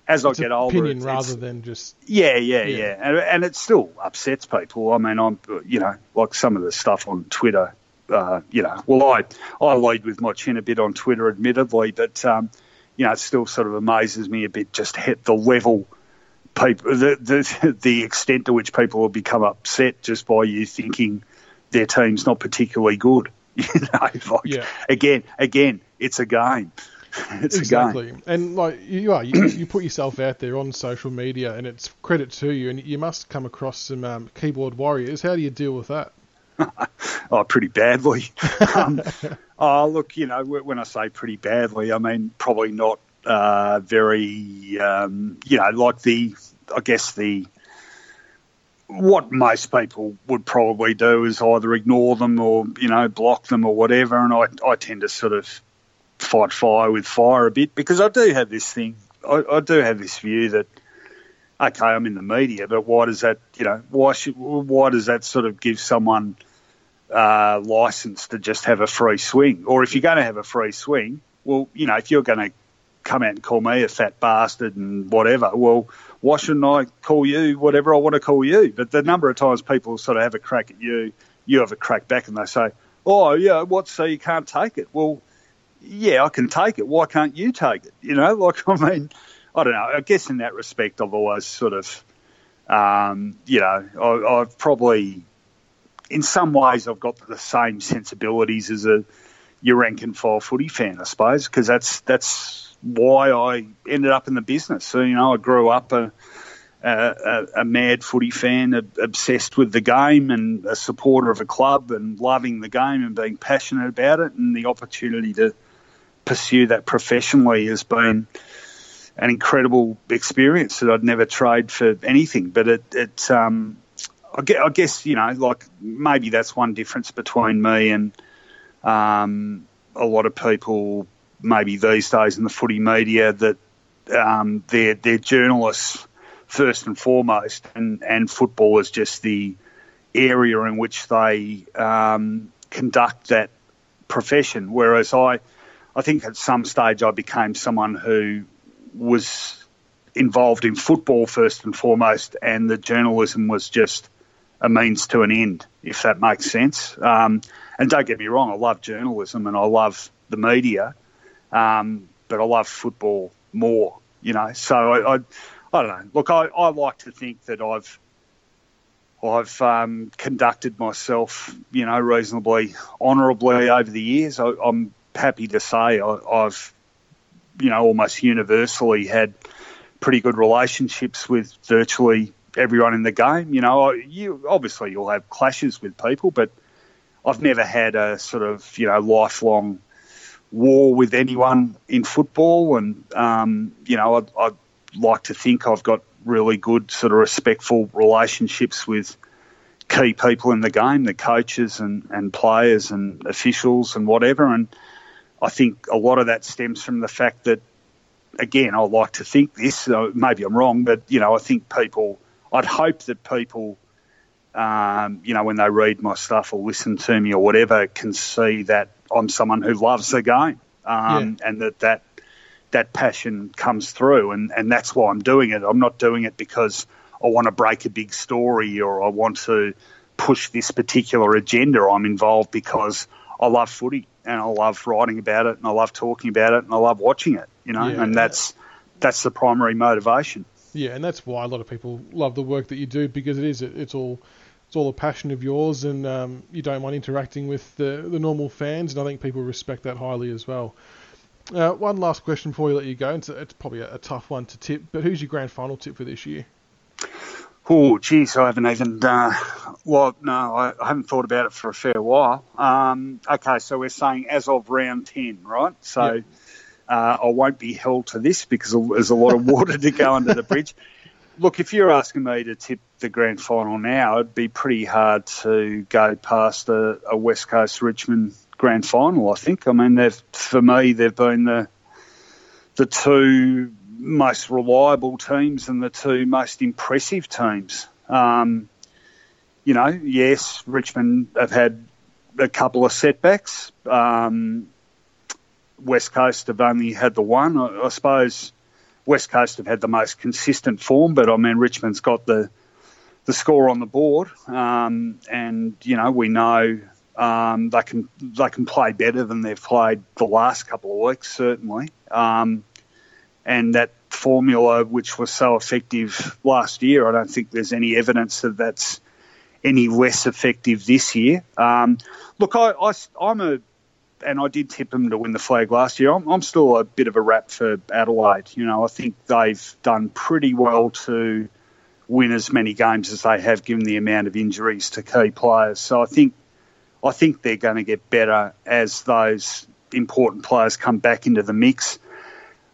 As it's I get older, opinion it's, rather it's, than just yeah, yeah, yeah, yeah. And, and, it still upsets people. I mean, I'm, you know, like some of the stuff on Twitter. Uh, you know, well, I I lead with my chin a bit on Twitter, admittedly, but um, you know, it still sort of amazes me a bit just hit the level people, the, the the extent to which people will become upset just by you thinking their team's not particularly good. You know, like, Yeah. again, again, it's a game. It's exactly. And like you are, you, you put yourself out there on social media, and it's credit to you. And you must come across some um, keyboard warriors. How do you deal with that? oh, pretty badly. um, oh, look, you know, when I say pretty badly, I mean probably not uh, very, um, you know, like the, I guess the what most people would probably do is either ignore them or you know block them or whatever. And I I tend to sort of fight fire with fire a bit because I do have this thing. I, I do have this view that okay, I'm in the media, but why does that you know why should why does that sort of give someone uh, license to just have a free swing? Or if you're going to have a free swing, well, you know, if you're going to come out and call me a fat bastard and whatever, well, why shouldn't I call you whatever I want to call you? But the number of times people sort of have a crack at you, you have a crack back and they say, oh, yeah, what, so you can't take it? Well, yeah, I can take it. Why can't you take it? You know, like, I mean, I don't know. I guess in that respect, I've always sort of, um, you know, I, I've probably, in some ways, I've got the same sensibilities as a your rank and file footy fan, I suppose, because that's that's why I ended up in the business. So, you know, I grew up a, a, a mad footy fan, obsessed with the game and a supporter of a club and loving the game and being passionate about it. And the opportunity to pursue that professionally has been an incredible experience that I'd never trade for anything. But it, it um, I guess, you know, like maybe that's one difference between me and um, a lot of people maybe these days in the footy media that um, they're, they're journalists first and foremost, and, and football is just the area in which they um, conduct that profession. Whereas I, I think at some stage I became someone who was involved in football first and foremost, and the journalism was just a means to an end, if that makes sense. Um, and don't get me wrong, I love journalism and I love the media, um, but I love football more, you know. So I, I, I don't know. Look, I, I like to think that I've I've um, conducted myself, you know, reasonably honourably over the years. I, am happy to say I, I've, you know, almost universally had pretty good relationships with virtually everyone in the game. You know, you obviously you'll have clashes with people, but I've never had a sort of you know lifelong war with anyone in football, and um, you know, I'd, I'd, like to think I've got really good sort of respectful relationships with key people in the game, the coaches and, and players and officials and whatever. And I think a lot of that stems from the fact that, again, I like to think this. maybe I'm wrong, but you know, I think people. I'd hope that people. Um, you know, when they read my stuff or listen to me or whatever, can see that I'm someone who loves the game, um, yeah. and that that that passion comes through, and and that's why I'm doing it. I'm not doing it because I want to break a big story or I want to push this particular agenda. I'm involved because I love footy and I love writing about it and I love talking about it and I love watching it. You know, yeah, and that's that's the primary motivation. Yeah, and that's why a lot of people love the work that you do because it is it's all it's all a passion of yours, and um, you don't mind interacting with the, the normal fans, and I think people respect that highly as well. Uh, one last question before we let you go. It's, it's probably a, a, tough one to tip, but who's your grand final tip for this year? Oh, geez, I haven't even. Uh, well, no, I, I, haven't thought about it for a fair while. Um, okay, so we're saying as of round ten, right? So. Yep. Uh, I won't be held to this because there's a lot of water to go under the bridge. Look, if you're asking me to tip the grand final now, it'd be pretty hard to go past a, a West Coast Richmond grand final. I think. I mean, they've for me they've been the the two most reliable teams and the two most impressive teams. Um, you know, yes, Richmond have had a couple of setbacks. Um, West Coast have only had the one. I, I suppose West Coast have had the most consistent form, but I mean Richmond's got the the score on the board, um, and you know we know um, they can they can play better than they've played the last couple of weeks, certainly. Um, and that formula, which was so effective last year, I don't think there's any evidence that that's any less effective this year. Um, look, I, I, I'm a and I did tip them to win the flag last year. I'm, I'm, still a bit of a rap for Adelaide. You know, I think they've done pretty well to win as many games as they have, given the amount of injuries to key players. So I think, I think they're going to get better as those important players come back into the mix.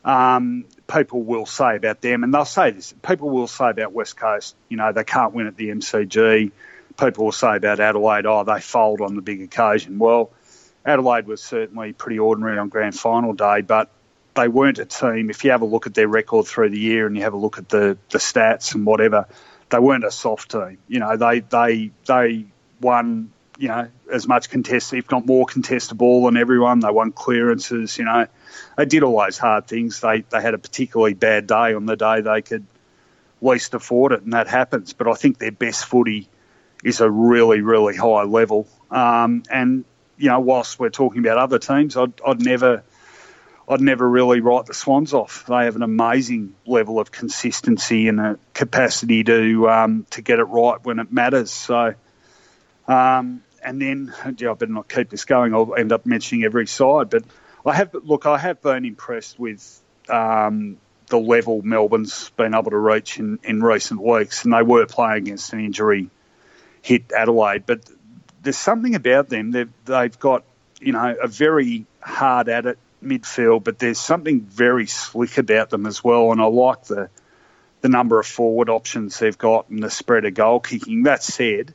Um, people will say about them, and they'll say this. People will say about West Coast, you know, they can't win at the MCG. People will say about Adelaide, oh, they fold on the big occasion. Well, Adelaide was certainly pretty ordinary on grand final day, but they weren't a team. If you have a look at their record through the year and you have a look at the, the stats and whatever, they weren't a soft team. You know, they they they won you know as much contest, if not more contested ball than everyone. They won clearances. You know, they did all those hard things. They they had a particularly bad day on the day they could least afford it, and that happens. But I think their best footy is a really really high level. Um, and you know, whilst we're talking about other teams, I'd, I'd never I'd never really write the Swans off. They have an amazing level of consistency and a capacity to um, to get it right when it matters. So, um, and then yeah, I better not keep this going. I'll end up mentioning every side, but I have look. I have been impressed with um, the level Melbourne's been able to reach in, in recent weeks, and they were playing against an injury hit Adelaide, but there's something about them. They've, they've got you know a very hard at it midfield, but there's something very slick about them as well. And I like the the number of forward options they've got and the spread of goal kicking. That said,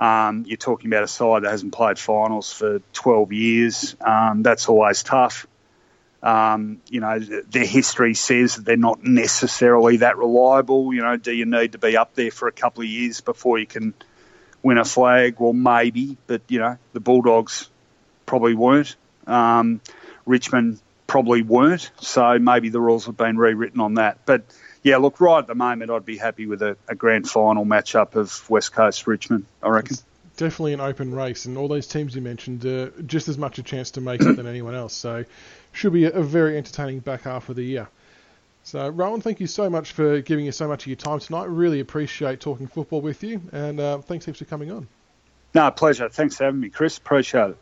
um, you're talking about a side that hasn't played finals for 12 years. Um, that's always tough. Um, you know, their history says that they're not necessarily that reliable. You know, do you need to be up there for a couple of years before you can win a flag? Well, maybe, but you know, the Bulldogs probably weren't. Um, Richmond probably weren't. So maybe the rules have been rewritten on that. But yeah, look, right at the moment, I'd be happy with a, a grand final matchup of West Coast Richmond. I reckon. It's definitely an open race, and all those teams you mentioned uh, just as much a chance to make it than anyone else. So should be a, a very entertaining back half of the year. So, Rohan, thank you so much for giving us so much of your time tonight. Really appreciate talking football with you, and uh, thanks heaps for coming on. No, pleasure. Thanks for having me, Chris. Appreciate it.